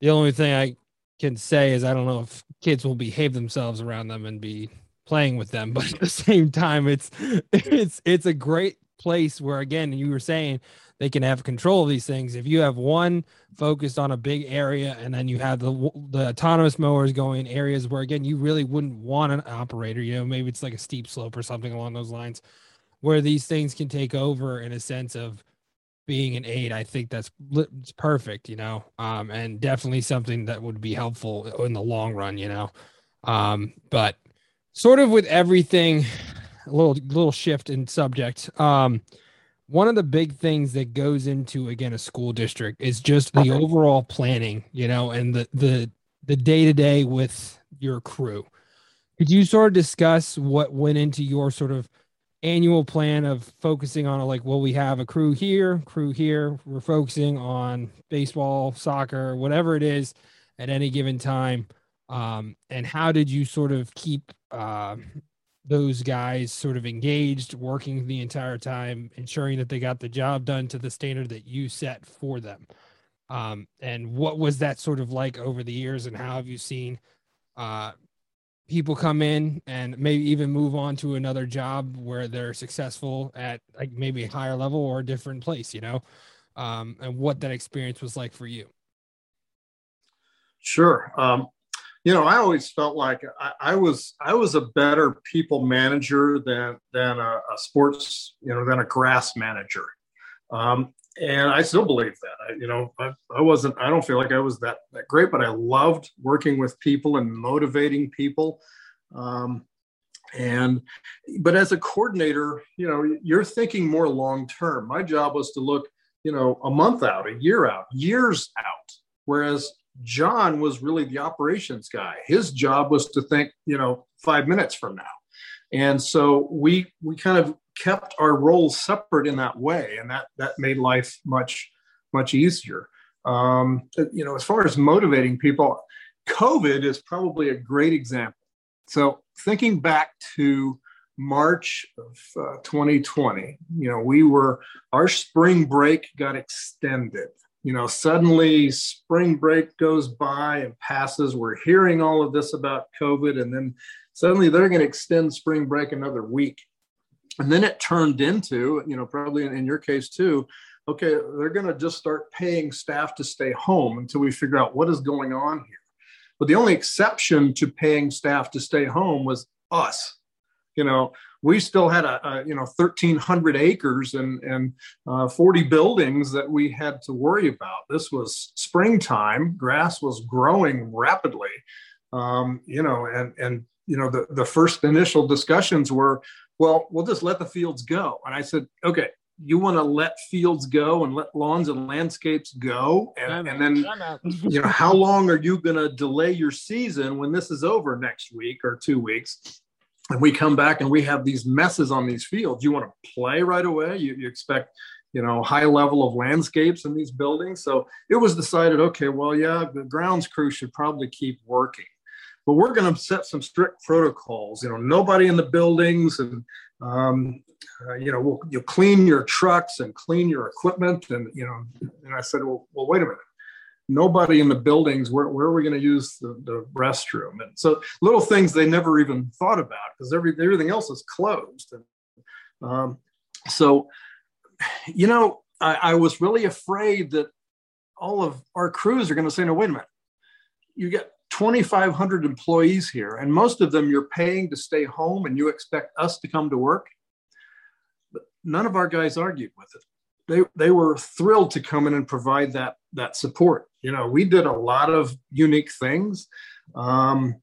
the only thing I can say is I don't know if kids will behave themselves around them and be playing with them, <laughs> but at the same time, it's it's it's a great place where again you were saying they can have control of these things. If you have one focused on a big area and then you have the the autonomous mowers going in areas where again you really wouldn't want an operator, you know, maybe it's like a steep slope or something along those lines where these things can take over in a sense of being an aid. I think that's perfect, you know. Um and definitely something that would be helpful in the long run, you know. Um but sort of with everything <sighs> a little little shift in subject. Um one of the big things that goes into again a school district is just the overall planning, you know, and the the the day to day with your crew. Could you sort of discuss what went into your sort of annual plan of focusing on like well we have a crew here crew here. We're focusing on baseball soccer whatever it is at any given time. Um, and how did you sort of keep uh, those guys sort of engaged, working the entire time, ensuring that they got the job done to the standard that you set for them. Um, and what was that sort of like over the years, and how have you seen uh, people come in and maybe even move on to another job where they're successful at like maybe a higher level or a different place, you know, um, and what that experience was like for you? Sure. Um, you know, I always felt like I, I, was I was a better people manager than than a, a sports, you know, than a grass manager. Um, and I still believe that. I, you know, I, I, wasn't. I don't feel like I was that that great, but I loved working with people and motivating people. Um, and but as a coordinator, you know, you're thinking more long term. My job was to look, you know, a month out, a year out, years out. Whereas John was really the operations guy. His job was to think, you know, five minutes from now. And so we we kind of kept our roles separate in that way, and that that made life much much easier. Um, you know, as far as motivating people, COVID is probably a great example. So thinking back to March of uh, 2020, you know, we were our spring break got extended you know, suddenly spring break goes by and passes. We're hearing all of this about COVID, and then suddenly they're going to extend spring break another week. And then it turned into, you know, probably in, in your case too, okay, they're going to just start paying staff to stay home until we figure out what is going on here. But the only exception to paying staff to stay home was us. You know, we still had a, a you know 1,300 acres and and uh, 40 buildings that we had to worry about. This was springtime. Grass was growing rapidly, um, you know, and and you know the the first initial discussions were, well, we'll just let the fields go. And I said, okay, you want to let fields go and let lawns and landscapes go and, and then you know how long are you going to delay your season when this is over next week or two weeks and we come back and we have these messes on these fields. You want to play right away. You, you expect, you know, high level of landscapes in these buildings. So it was decided, okay, well, yeah, the grounds crew should probably keep working, but we're going to set some strict protocols. You know, nobody in the buildings, and um, uh, you know, we'll, you'll clean your trucks and clean your equipment, and you know. And I said, well, well, wait a minute nobody in the buildings. Where, where are we going to use the, the restroom? And so little things they never even thought about because every, everything else is closed. And, um, so, you know, I, I was really afraid that all of our crews are going to say, no, wait a minute. You get 2,500 employees here, and most of them you're paying to stay home, and you expect us to come to work. But none of our guys argued with it. They, they were thrilled to come in and provide that, that support. You know, we did a lot of unique things. Um,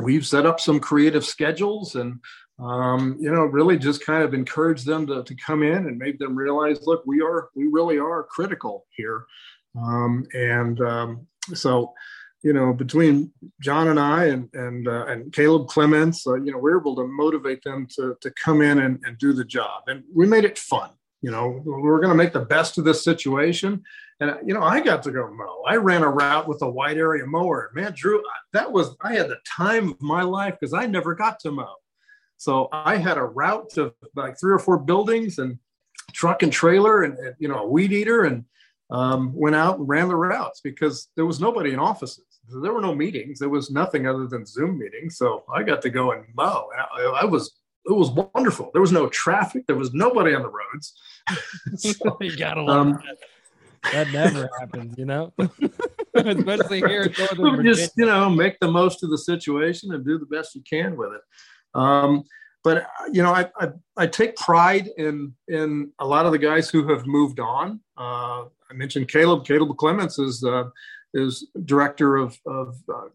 we've set up some creative schedules and um, you know, really just kind of encourage them to, to come in and make them realize, look, we are, we really are critical here. Um, and um, so, you know, between John and I and and uh, and Caleb Clements, uh, you know, we are able to motivate them to to come in and, and do the job, and we made it fun. You know, we we're going to make the best of this situation, and you know, I got to go mow. I ran a route with a wide area mower. Man, Drew, that was I had the time of my life because I never got to mow. So I had a route to like three or four buildings and truck and trailer and, and you know a weed eater and um, went out and ran the routes because there was nobody in offices. There were no meetings. There was nothing other than Zoom meetings. So I got to go and mow. I, I was it was wonderful. There was no traffic. There was nobody on the roads. <laughs> <laughs> so, you gotta love um, that. That never happens, you know. <laughs> Especially here in Northern Just you know, make the most of the situation and do the best you can with it. Um, but you know, I, I, I take pride in in a lot of the guys who have moved on. Uh, I mentioned Caleb. Caleb Clements is uh, is director of of uh, uh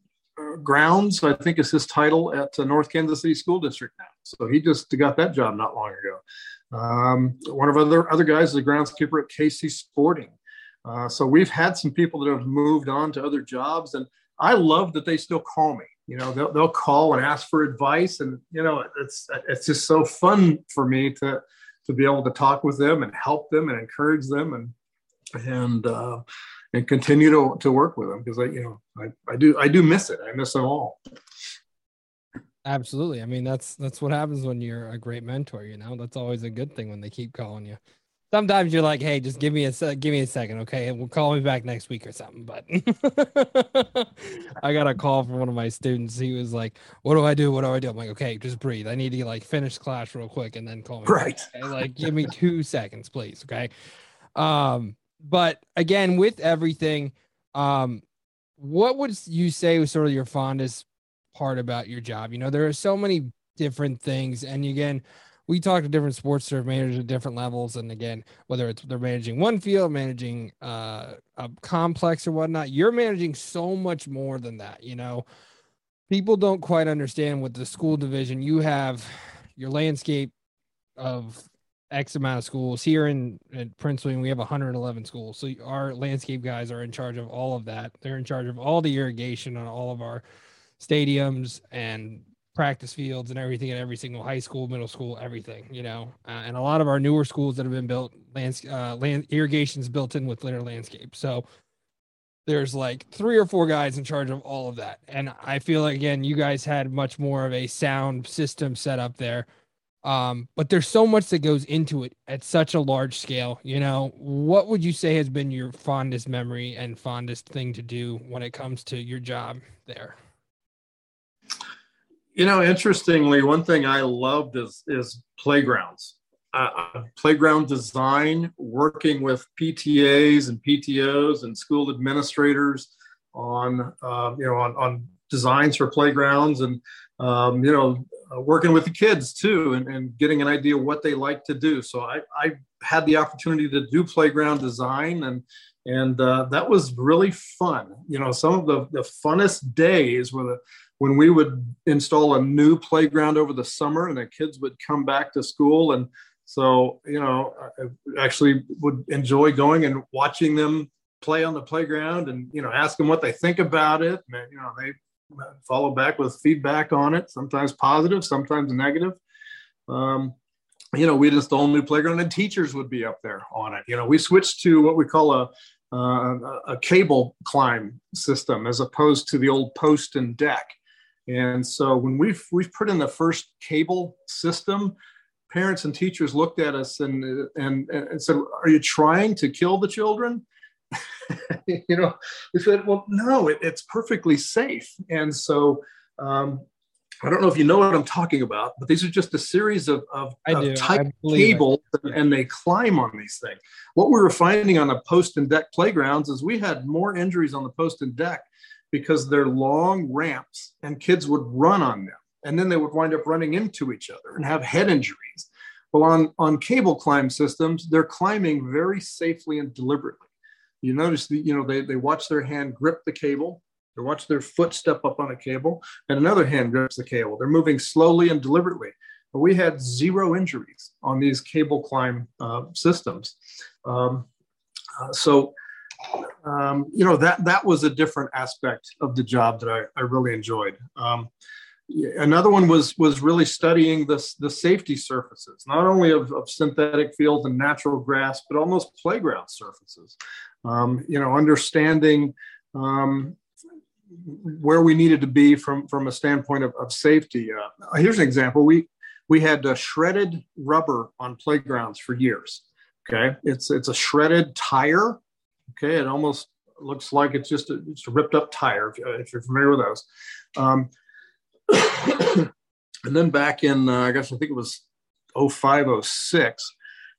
grounds. I think is his title at North Kansas City School District now. So he just got that job not long ago. Um, one of other other guys is the groundskeeper at KC Sporting. Uh, so we've had some people that have moved on to other jobs, and I love that they still call me you know they'll, they'll call and ask for advice and you know it's it's just so fun for me to to be able to talk with them and help them and encourage them and and uh, and continue to, to work with them because I you know I, I do I do miss it I miss them all. Absolutely. I mean that's that's what happens when you're a great mentor. You know that's always a good thing when they keep calling you sometimes you're like, hey, just give me a give me a second, okay? And we'll call me back next week or something. But <laughs> I got a call from one of my students. He was like, "What do I do? What do I do?" I'm like, "Okay, just breathe. I need to like finish class real quick and then call me." Right. Back, okay? Like, give me two seconds, please. Okay. Um, but again, with everything, um, what would you say was sort of your fondest part about your job? You know, there are so many different things, and again we talk to different sports turf managers at different levels, and again, whether it's they're managing one field, managing uh, a complex or whatnot, you're managing so much more than that. You know, people don't quite understand what the school division. You have your landscape of X amount of schools here in, in Prince William. We have 111 schools, so our landscape guys are in charge of all of that. They're in charge of all the irrigation on all of our stadiums and practice fields and everything at every single high school, middle school, everything, you know. Uh, and a lot of our newer schools that have been built, lands, uh, land irrigations built in with litter landscape. So there's like three or four guys in charge of all of that. And I feel like again, you guys had much more of a sound system set up there. Um, but there's so much that goes into it at such a large scale. You know, what would you say has been your fondest memory and fondest thing to do when it comes to your job there? You know, interestingly, one thing I loved is is playgrounds. Uh, playground design, working with PTAs and PTOs and school administrators on uh, you know on, on designs for playgrounds and um, you know uh, working with the kids too and, and getting an idea what they like to do. So I, I had the opportunity to do playground design and and uh, that was really fun. You know, some of the the funnest days were the when we would install a new playground over the summer and the kids would come back to school and so you know i actually would enjoy going and watching them play on the playground and you know ask them what they think about it and you know they follow back with feedback on it sometimes positive sometimes negative. Um, you know we'd install a new playground and teachers would be up there on it. You know we switched to what we call a uh, a cable climb system as opposed to the old post and deck. And so when we've we've put in the first cable system, parents and teachers looked at us and and, and said, "Are you trying to kill the children?" <laughs> you know, we said, well, no, it, it's perfectly safe. And so, um, I don't know if you know what I'm talking about, but these are just a series of, of, of type cables and they climb on these things. What we were finding on the post and deck playgrounds is we had more injuries on the post and deck because they're long ramps and kids would run on them. And then they would wind up running into each other and have head injuries. Well, on, on cable climb systems, they're climbing very safely and deliberately. You notice, that, you know, they, they watch their hand grip the cable they watch their foot step up on a cable, and another hand grips the cable. They're moving slowly and deliberately. But we had zero injuries on these cable climb uh, systems. Um, uh, so, um, you know, that that was a different aspect of the job that I, I really enjoyed. Um, another one was was really studying the, the safety surfaces, not only of, of synthetic fields and natural grass, but almost playground surfaces. Um, you know, understanding um, where we needed to be from from a standpoint of, of safety. Uh, here's an example. We we had uh, shredded rubber on playgrounds for years. Okay, it's it's a shredded tire. Okay, it almost looks like it's just a, it's a ripped up tire if, if you're familiar with those. Um, <coughs> and then back in uh, I guess I think it was 0506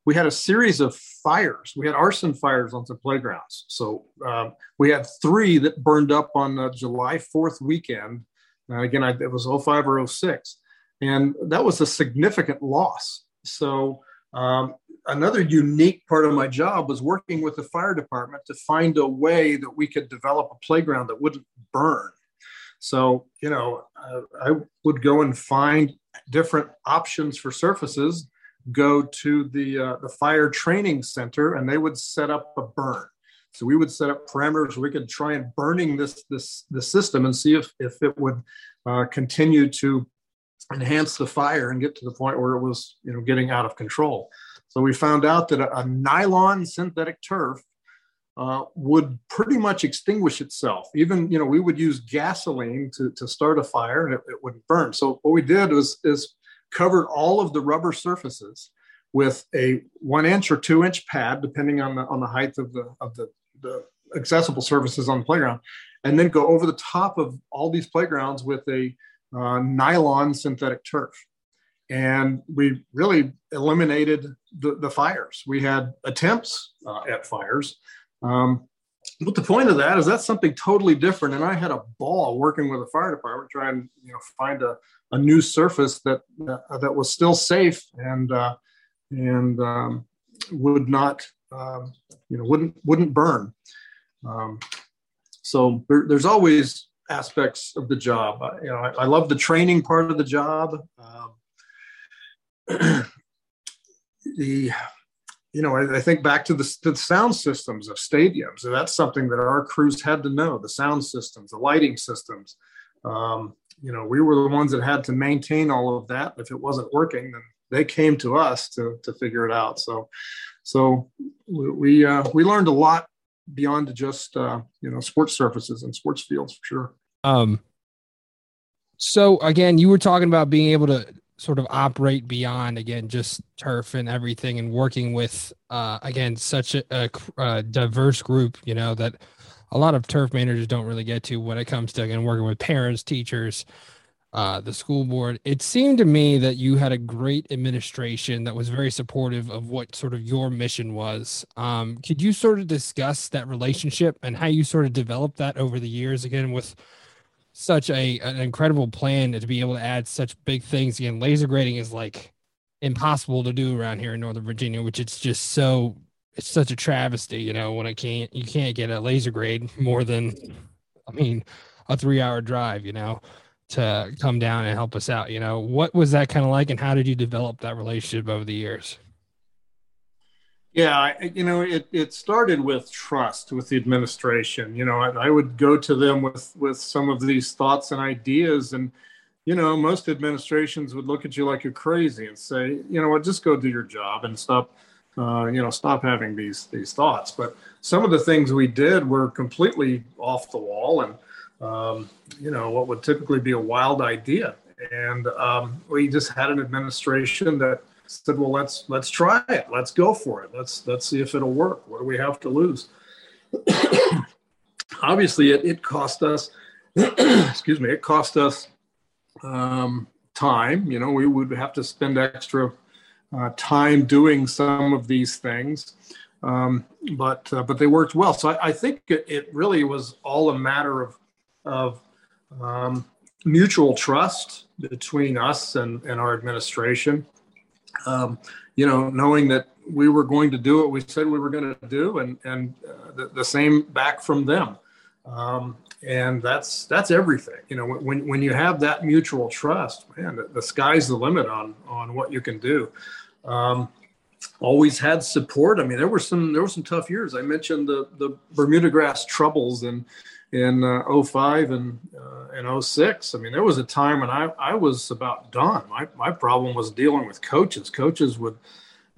we had a series of fires. We had arson fires on some playgrounds. So um, we had three that burned up on the July 4th weekend. Uh, again, I, it was 05 or 06. And that was a significant loss. So um, another unique part of my job was working with the fire department to find a way that we could develop a playground that wouldn't burn. So, you know, I, I would go and find different options for surfaces go to the uh, the fire training center and they would set up a burn. So we would set up parameters. We could try and burning this this the system and see if if it would uh, continue to enhance the fire and get to the point where it was you know getting out of control. So we found out that a, a nylon synthetic turf uh, would pretty much extinguish itself. Even you know we would use gasoline to, to start a fire and it, it wouldn't burn. So what we did was is covered all of the rubber surfaces with a one inch or two inch pad, depending on the on the height of the of the, the accessible surfaces on the playground, and then go over the top of all these playgrounds with a uh, nylon synthetic turf. And we really eliminated the, the fires. We had attempts uh, at fires. Um, but the point of that is that's something totally different. And I had a ball working with the fire department trying, you know, find a, a new surface that uh, that was still safe and uh, and um, would not um, you know wouldn't wouldn't burn. Um, so there, there's always aspects of the job. I, you know, I, I, love the training part of the job. Um, <clears throat> the you know, I, I, think back to the, the sound systems of stadiums. And that's something that our crews had to know: the sound systems, the lighting systems. Um, you know, we were the ones that had to maintain all of that. If it wasn't working, then they came to us to to figure it out. So, so we uh, we learned a lot beyond just uh, you know sports surfaces and sports fields for sure. Um. So again, you were talking about being able to sort of operate beyond again just turf and everything, and working with uh, again such a, a, a diverse group. You know that a lot of turf managers don't really get to when it comes to again working with parents, teachers, uh, the school board. It seemed to me that you had a great administration that was very supportive of what sort of your mission was. Um, could you sort of discuss that relationship and how you sort of developed that over the years again with such a an incredible plan to be able to add such big things again laser grading is like impossible to do around here in northern virginia which it's just so it's such a travesty, you know, when I can't you can't get a laser grade more than I mean a three hour drive, you know, to come down and help us out. You know, what was that kind of like and how did you develop that relationship over the years? Yeah, you know, it, it started with trust with the administration. You know, I, I would go to them with with some of these thoughts and ideas, and you know, most administrations would look at you like you're crazy and say, you know what, just go do your job and stop uh, you know, stop having these these thoughts. But some of the things we did were completely off the wall, and um, you know, what would typically be a wild idea. And um, we just had an administration that said, "Well, let's let's try it. Let's go for it. Let's let's see if it'll work. What do we have to lose?" <coughs> obviously it, it cost us, <coughs> excuse me, it cost us um, time. You know, we would have to spend extra uh, time doing some of these things. Um, but uh, but they worked well. So I, I think it, it, really was all a matter of of um, mutual trust between us and, and our administration. Um, you know, knowing that we were going to do what we said we were going to do, and and uh, the, the, same back from them. Um, and that's that's everything. You know, when when you have that mutual trust, man, the, the sky's the limit on on what you can do. Um, always had support. I mean, there were some there were some tough years. I mentioned the the Bermuda grass troubles and in uh, 05 and uh, and 06. I mean, there was a time when I, I was about done. My, my problem was dealing with coaches. Coaches would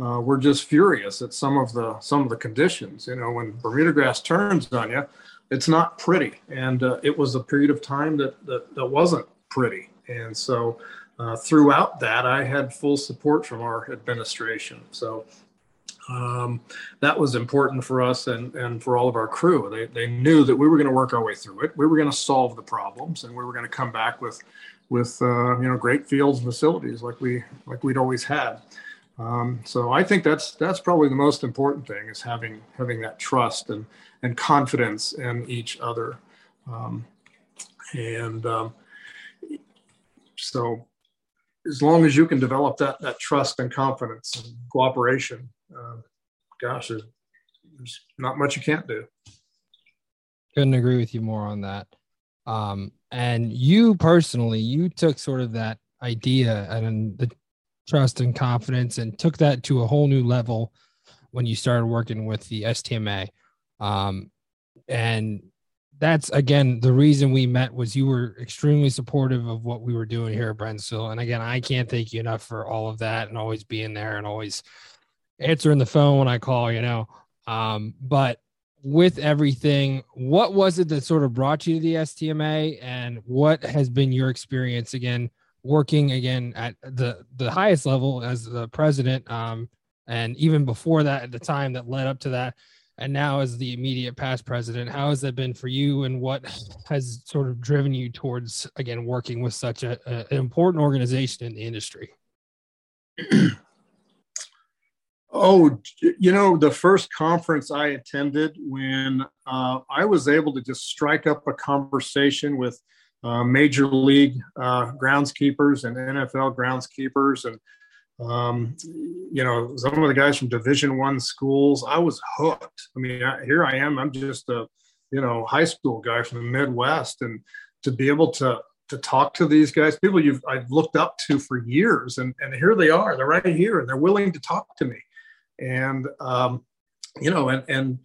uh, were just furious at some of the some of the conditions. You know, when Bermuda grass turns on you, it's not pretty, and uh, it was a period of time that that, that wasn't pretty. And so uh, throughout that, I had full support from our administration. So um, that was important for us and, and for all of our crew. They, they knew that we were going to work our way through it. We were going to solve the problems, and we were going to come back with with uh, you know great fields and facilities like we like we'd always had. Um, so I think that's that's probably the most important thing is having having that trust and and confidence in each other. Um, and um, so as long as you can develop that that trust and confidence and cooperation, uh, gosh, there's, not much you can't do. Couldn't agree with you more on that. Um, and you personally, you took sort of that idea and the trust and confidence and took that to a whole new level when you started working with the STMA. Um, and that's again the reason we met was you were extremely supportive of what we were doing here at Brentsville. And again, I can't thank you enough for all of that and always being there and always answering the phone when I call, you know. Um, but with everything, what was it that sort of brought you to the STMA and what has been your experience again working again at the the highest level as the president um, and even before that at the time that led up to that and now as the immediate past president how has that been for you and what has sort of driven you towards again working with such a, a an important organization in the industry <clears throat> Oh, you know, the first conference I attended when uh, I was able to just strike up a conversation with uh, major league uh, groundskeepers and NFL groundskeepers, and um, you know, some of the guys from Division One schools. I was hooked. I mean, I, here I am. I'm just a you know high school guy from the Midwest, and to be able to to talk to these guys, people you've I've looked up to for years, and and here they are. They're right here, and they're willing to talk to me and um, you know, and and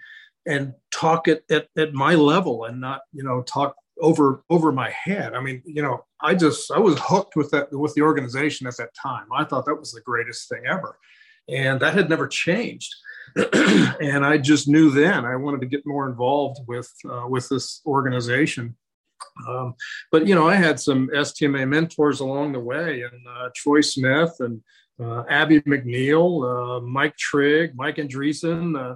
and talk at, at at my level and not you know talk over over my head. I mean, you know, I just I was hooked with that with the organization at that time. I thought that was the greatest thing ever, and that had never changed. <clears throat> and I just knew then I wanted to get more involved with uh, with this organization. Um, but you know, I had some STMA mentors along the way, and uh, Troy Smith and uh, Abby McNeal, uh, Mike Trigg, Mike Andresen, uh,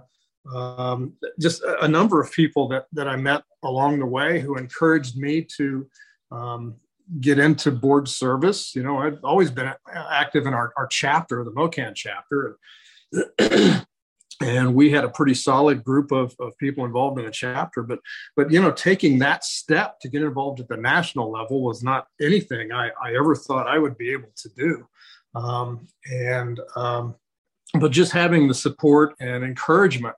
um, just a, number of people that, that I met along the way who encouraged me to um, get into board service. You know, I've always been active in our, our chapter, the MOCAN chapter. <clears throat> and we had a pretty solid group of, of people involved in the chapter but but you know taking that step to get involved at the national level was not anything i, I ever thought i would be able to do um, and um, but just having the support and encouragement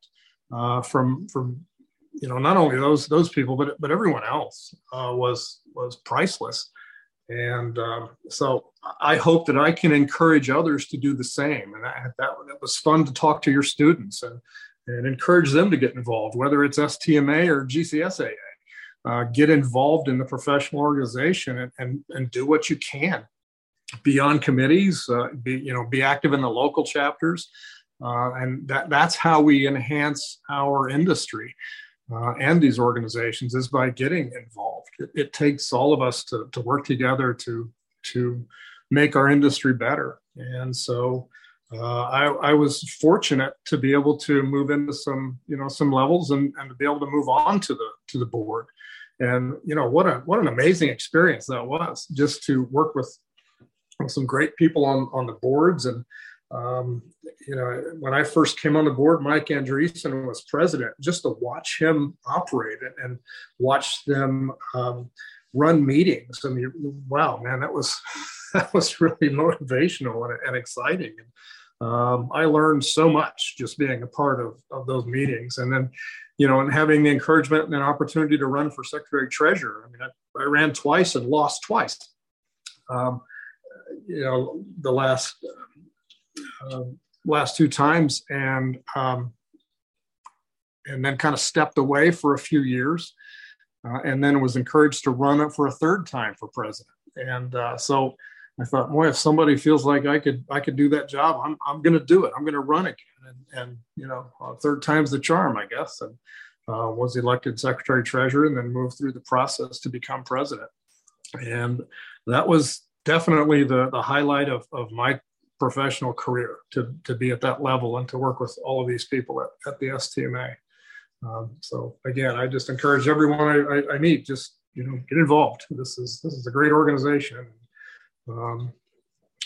uh, from from you know not only those those people but but everyone else uh, was was priceless. And um, so I hope that I can encourage others to do the same. And that, that, that was fun to talk to your students and and encourage them to get involved whether it's STMA or GCSAA uh, get involved in the professional organization and, and, and do what you can be on committees, uh, be you know be active in the local chapters, uh, and that that's how we enhance our industry uh, and these organizations is by getting involved. It, it, takes all of us to to work together to to make our industry better, and so. uh, I, I, was fortunate to be able to move into some, you know, some levels and, and to be able to move on to the to the board. And you know what a what an amazing experience that was just to work with some great people on on the boards and um, you know when I first came on the board, Mike Andresen was president. Just to watch him operate and, and watch them um, run meetings. I mean, wow, man, that was <laughs> that was really motivational and, and exciting. And, um, I learned so much just being a part of, of those meetings. And then, you know, and having the encouragement and an opportunity to run for secretary treasurer. I mean, I, I ran twice and lost twice. Um, you know, the last uh, last two times, and um, and then kind of stepped away for a few years, uh, and then was encouraged to run it for a third time for president. And uh, so I thought, boy, if somebody feels like I could I could do that job, I'm I'm going to do it. I'm going to run again, and, and you know, uh, third time's the charm, I guess. And uh, was elected secretary treasurer, and then moved through the process to become president. And that was definitely the the highlight of of my professional career to to be at that level and to work with all of these people at, at the STMA. Um, so again, I just encourage everyone I, I, I meet just you know get involved. This is this is a great organization um,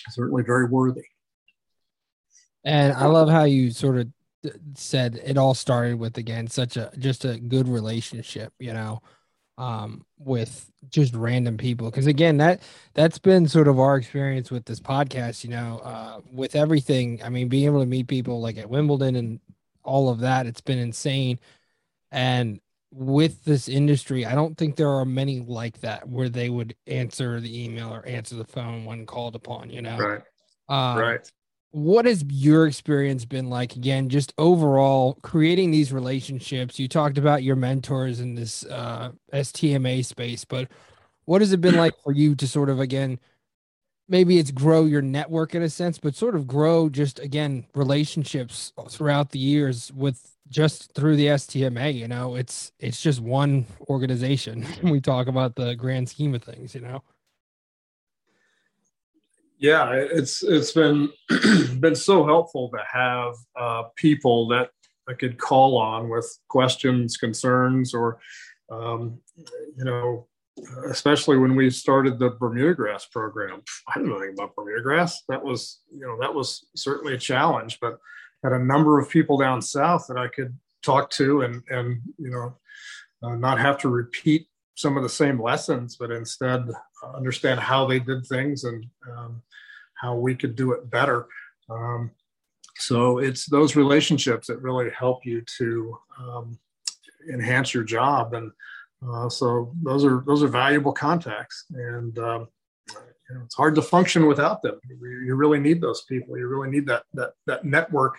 certainly very worthy. And I love how you sort of said it all started with again such a just a good relationship, you know, um, with just random people. Because again, that that's been sort of our experience with this podcast. You know, uh, with everything. I mean, being able to meet people like at Wimbledon and all of that, it's been insane. And with this industry, I don't think there are many like that where they would answer the email or answer the phone when called upon, you know? Right. Um, right. What has your experience been like? Again, just overall creating these relationships. You talked about your mentors in this uh, STMA space, but what has it been like for you to sort of, again, maybe it's grow your network in a sense, but sort of grow just, again, relationships throughout the years with just through the STMA, you know, it's it's just one organization. <laughs> we talk about the grand scheme of things, you know. Yeah, it's it's been <clears throat> been so helpful to have uh, people that I could call on with questions, concerns, or um, you know, especially when we started the Bermuda grass program. I don't know anything about Bermuda grass. That was you know that was certainly a challenge, but had a number of people down south that I could talk to and and you know uh, not have to repeat some of the same lessons, but instead understand how they did things and um, how we could do it better. Um, so it's those relationships that really help you to um, enhance your job, and uh, so those are those are valuable contacts, and um, you know, it's hard to function without them. You really need those people. You really need that that that network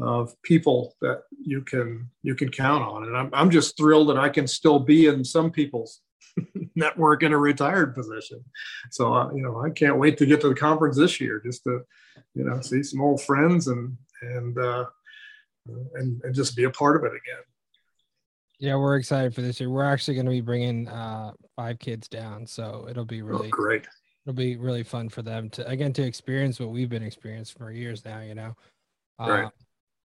of people that you can you can count on. And i'm, I'm just thrilled that i can still be in some people's <laughs> network in a retired position. So uh, you know i can't wait to get to the conference this year just to you know see some old friends and and uh, and, and just be a part of it again. Yeah we're excited for this year. We're actually going to be bringing uh, five kids down so it'll be oh, really oh, great. it'll be really fun for them to again to experience what we've been experiencing for years now you know? Right.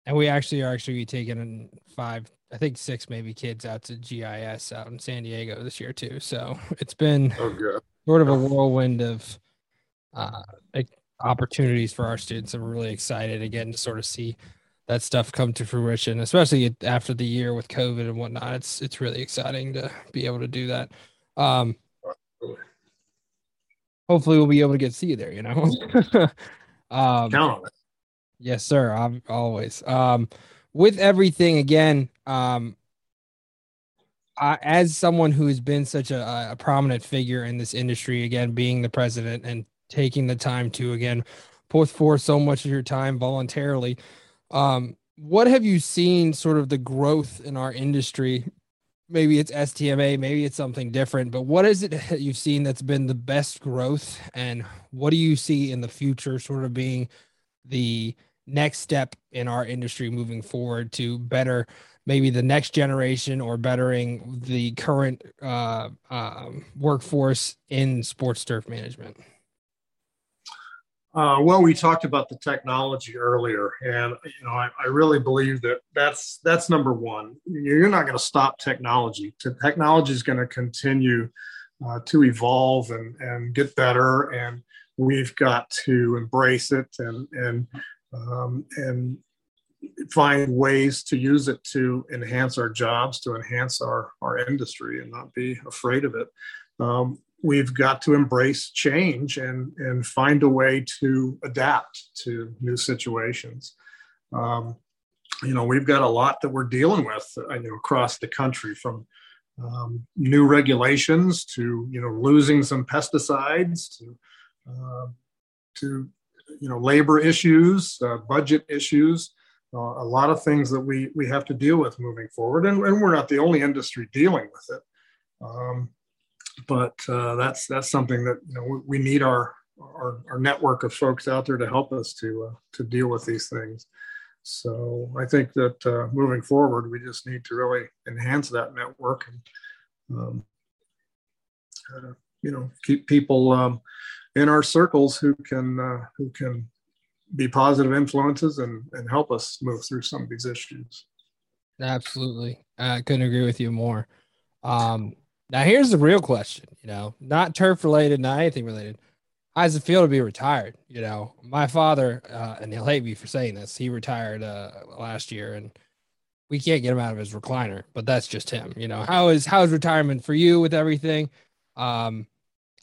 And we actually are actually taking five, I think six maybe kids out to GIS out in San Diego this year too. So <laughs> it's been oh, sort of a whirlwind of uh, opportunities for our students. I'm really excited again to sort of see that stuff come to fruition, especially after the year with COVID and whatnot. It's it's really exciting to be able to do that. Um, hopefully, we'll be able to get see you there. You know, <laughs> um, count on it. Yes, sir. I'm always. Um, with everything again, um, I, as someone who has been such a, a prominent figure in this industry, again, being the president and taking the time to again put forth so much of your time voluntarily, um, what have you seen sort of the growth in our industry? Maybe it's STMA, maybe it's something different, but what is it that you've seen that's been the best growth, and what do you see in the future, sort of being the next step in our industry moving forward to better maybe the next generation or bettering the current uh, uh, workforce in sports turf management? Uh, well, we talked about the technology earlier, and you know, I, I really believe that that's that's number one. You're not going to stop technology. Technology is going to continue uh, to evolve and and get better, and we've got to embrace it and and um, and find ways to use it to enhance our jobs, to enhance our our industry, and not be afraid of it. Um, we've got to embrace change and, and find a way to adapt to new situations. Um, you know, we've got a lot that we're dealing with you know, across the country from um, new regulations to, you know, losing some pesticides to, uh, to you know, labor issues, uh, budget issues, uh, a lot of things that we, we have to deal with moving forward. And, and we're not the only industry dealing with it. Um, but uh, that's that's something that you know we, we need our, our, our network of folks out there to help us to uh, to deal with these things. So I think that uh, moving forward, we just need to really enhance that network and um, uh, you know keep people um, in our circles who can uh, who can be positive influences and and help us move through some of these issues. Absolutely, I couldn't agree with you more. Um, now here's the real question, you know, not turf related, not anything related. How does it feel to be retired? You know, my father, uh, and he'll hate me for saying this, he retired uh, last year and we can't get him out of his recliner, but that's just him. You know, how is how is retirement for you with everything? Um,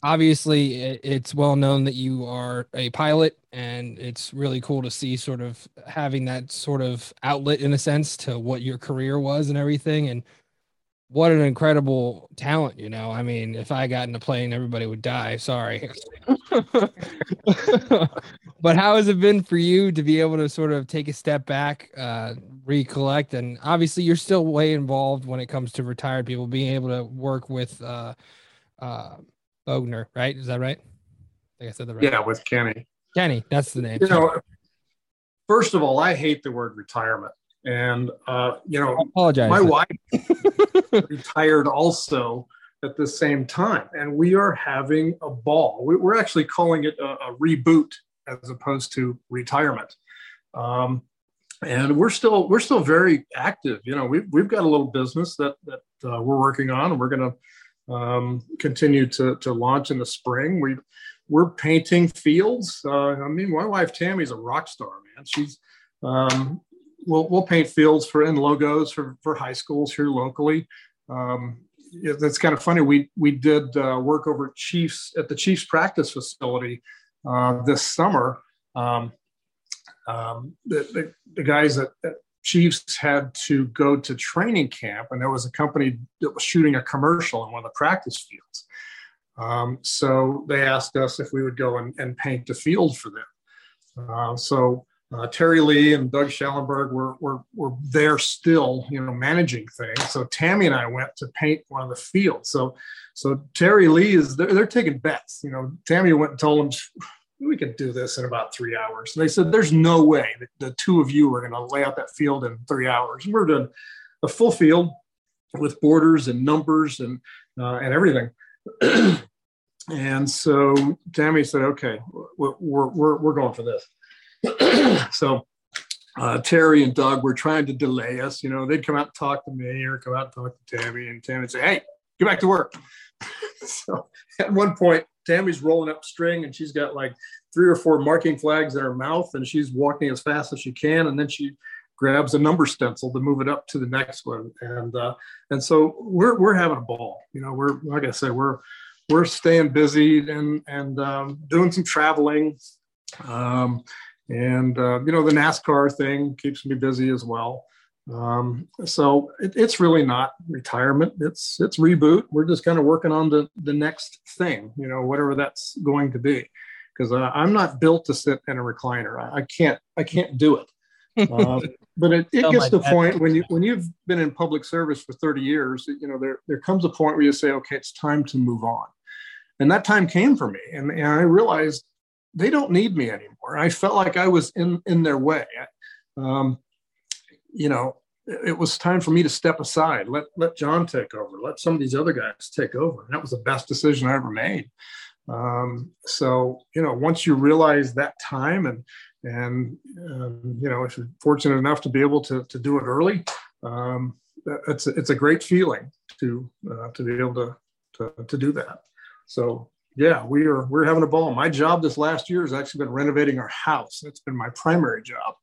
obviously it's well known that you are a pilot and it's really cool to see sort of having that sort of outlet in a sense to what your career was and everything and what an incredible talent, you know. I mean, if I got in a plane, everybody would die. Sorry. <laughs> but how has it been for you to be able to sort of take a step back, uh, recollect, and obviously you're still way involved when it comes to retired people being able to work with uh, uh, Bogner, right? Is that right? I think I said that right. Yeah, with Kenny. Kenny, that's the name. You know, first of all, I hate the word retirement. And, uh, you know, I apologize. my wife <laughs> retired also at the same time. And we are having a ball. We're actually calling it a, a reboot as opposed to retirement. Um, and we're still we're still very active. You know, we've we've got a little business that that uh, we're working on, and we're going to um, continue to to launch in the spring. We we're painting fields. Uh, I mean, my wife Tammy's a rock star, man. She's um, we'll, we'll paint fields for and logos for, for high schools here locally. Um, that's kind of funny. We we did uh, work over Chiefs at the Chiefs practice facility uh, this summer. Um, um, the, the, the, guys at, at, Chiefs had to go to training camp, and there was a company that was shooting a commercial in one of the practice fields. Um, so they asked us if we would go and, and paint the field for them. Uh, so uh, Terry Lee and Doug Schellenberg were, were, were there still, you know, managing things. So Tammy and I went to paint one of the fields. So, so Terry Lee is, they're, they're taking bets. You know, Tammy went and told them, we could do this in about three hours. And they said, there's no way that the two of you are going to lay out that field in three hours. And we're doing a full field with borders and numbers and, uh, and everything. <clears throat> and so Tammy said, okay, we're, we're, we're going for this. <clears throat> so uh, Terry and Doug were trying to delay us. You know, they'd come out and talk to me or come out and talk to Tammy, and Tammy would say, "Hey, get back to work." <laughs> so at one point, Tammy's rolling up string, and she's got like three or four marking flags in her mouth, and she's walking as fast as she can, and then she grabs a number stencil to move it up to the next one, and uh, and so we're we're having a ball. You know, we're like I said, we're we're staying busy and and um, doing some traveling. Um, and uh, you know the NASCAR thing keeps me busy as well. Um, so it, it's really not retirement; it's it's reboot. We're just kind of working on the the next thing, you know, whatever that's going to be. Because uh, I'm not built to sit in a recliner. I, I can't I can't do it. Uh, <laughs> but it, it gets to the point when you when you've been in public service for 30 years, you know there there comes a point where you say, okay, it's time to move on. And that time came for me, and, and I realized they don't need me anymore. I felt like I was in in their way. Um, you know, it was time for me to step aside. Let let John take over. Let some of these other guys take over. And that was the best decision I ever made. Um, so you know, once you realize that time and and um, you know, if you're fortunate enough to be able to to do it early, um, it's it's a great feeling to uh, to be able to, to to do that. So yeah, we are we're having a ball. My job this last year has actually been renovating our house. It's been my primary job,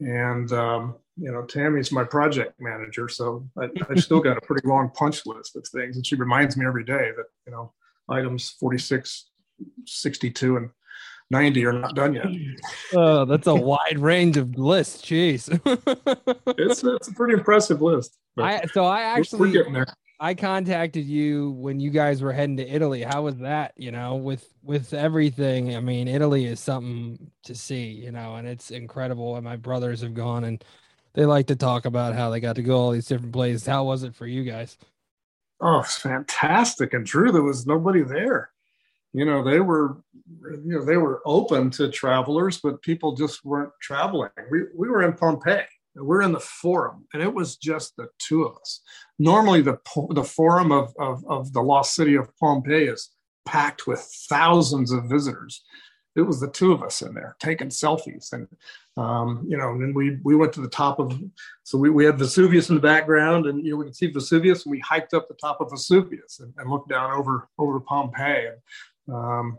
and um, you know, Tammy's my project manager, so I, still got a <laughs> pretty long punch list of things, and she reminds me every day that you know items 46, 62, and 90 are not done yet. <laughs> Oh, that's a wide range of lists. Jeez. <laughs> it's, it's a pretty impressive list. I, so I actually, we're getting there. I contacted you when you guys were heading to Italy. How was that? You know, with with everything. I mean, Italy is something to see. You know, and it's incredible. And my brothers have gone, and they like to talk about how they got to go all these different places. How was it for you guys? Oh, it's fantastic and true. There was nobody there. You know, they were, you know, they were open to travelers, but people just weren't traveling. We we were in Pompeii we're in the forum and it was just the two of us normally the the forum of, of, of the lost city of pompeii is packed with thousands of visitors. It was the two of us in there taking selfies and um, you know and then we we went to the top of so we, we had vesuvius in the background and you know we could see vesuvius and we hiked up the top of vesuvius and, and looked down over over pompeii. And um,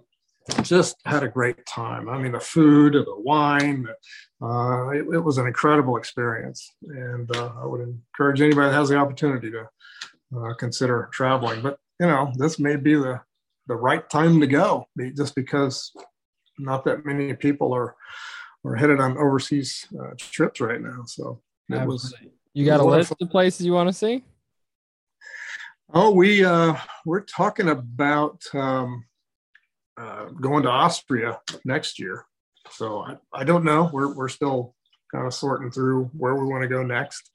just had a great time. I mean, the food, the wine, uh, it, it, was an incredible experience. And uh, I would encourage anybody that has the opportunity to uh, consider traveling. But, you know, this may be the, the right time to go just because not that many people are, are headed on overseas uh, trips right now. So it was. You got a list of places you want to see? Oh, we uh, we're talking about um, uh, going to Austria next year. So I, I don't know. We're, we're still kind of sorting through where we want to go next.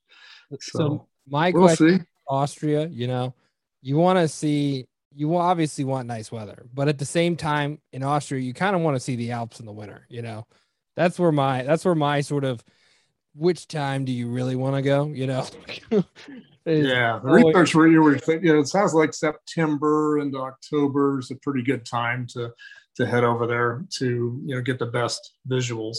So, so my we'll question, see. Austria, you know, you want to see, you obviously want nice weather, but at the same time in Austria, you kind of want to see the Alps in the winter, you know, that's where my, that's where my sort of, which time do you really want to go? You know, <laughs> yeah, the research where you were thinking, you know, it sounds like September and October is a pretty good time to to head over there to you know get the best visuals.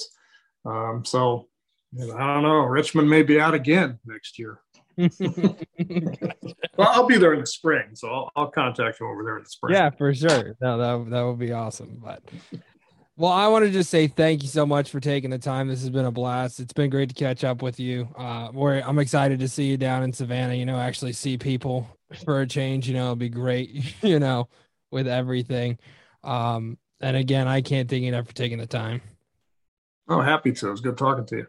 Um, so you know, I don't know, Richmond may be out again next year. <laughs> well, I'll be there in the spring, so I'll, I'll contact you over there in the spring. Yeah, for sure. No, that that would be awesome. But well, I want to just say thank you so much for taking the time. This has been a blast. It's been great to catch up with you. Uh, I'm excited to see you down in Savannah. You know, actually see people for a change. You know, it'll be great. <laughs> You know, with everything. Um, and again, I can't thank you enough for taking the time. Oh, happy to. It was good talking to you.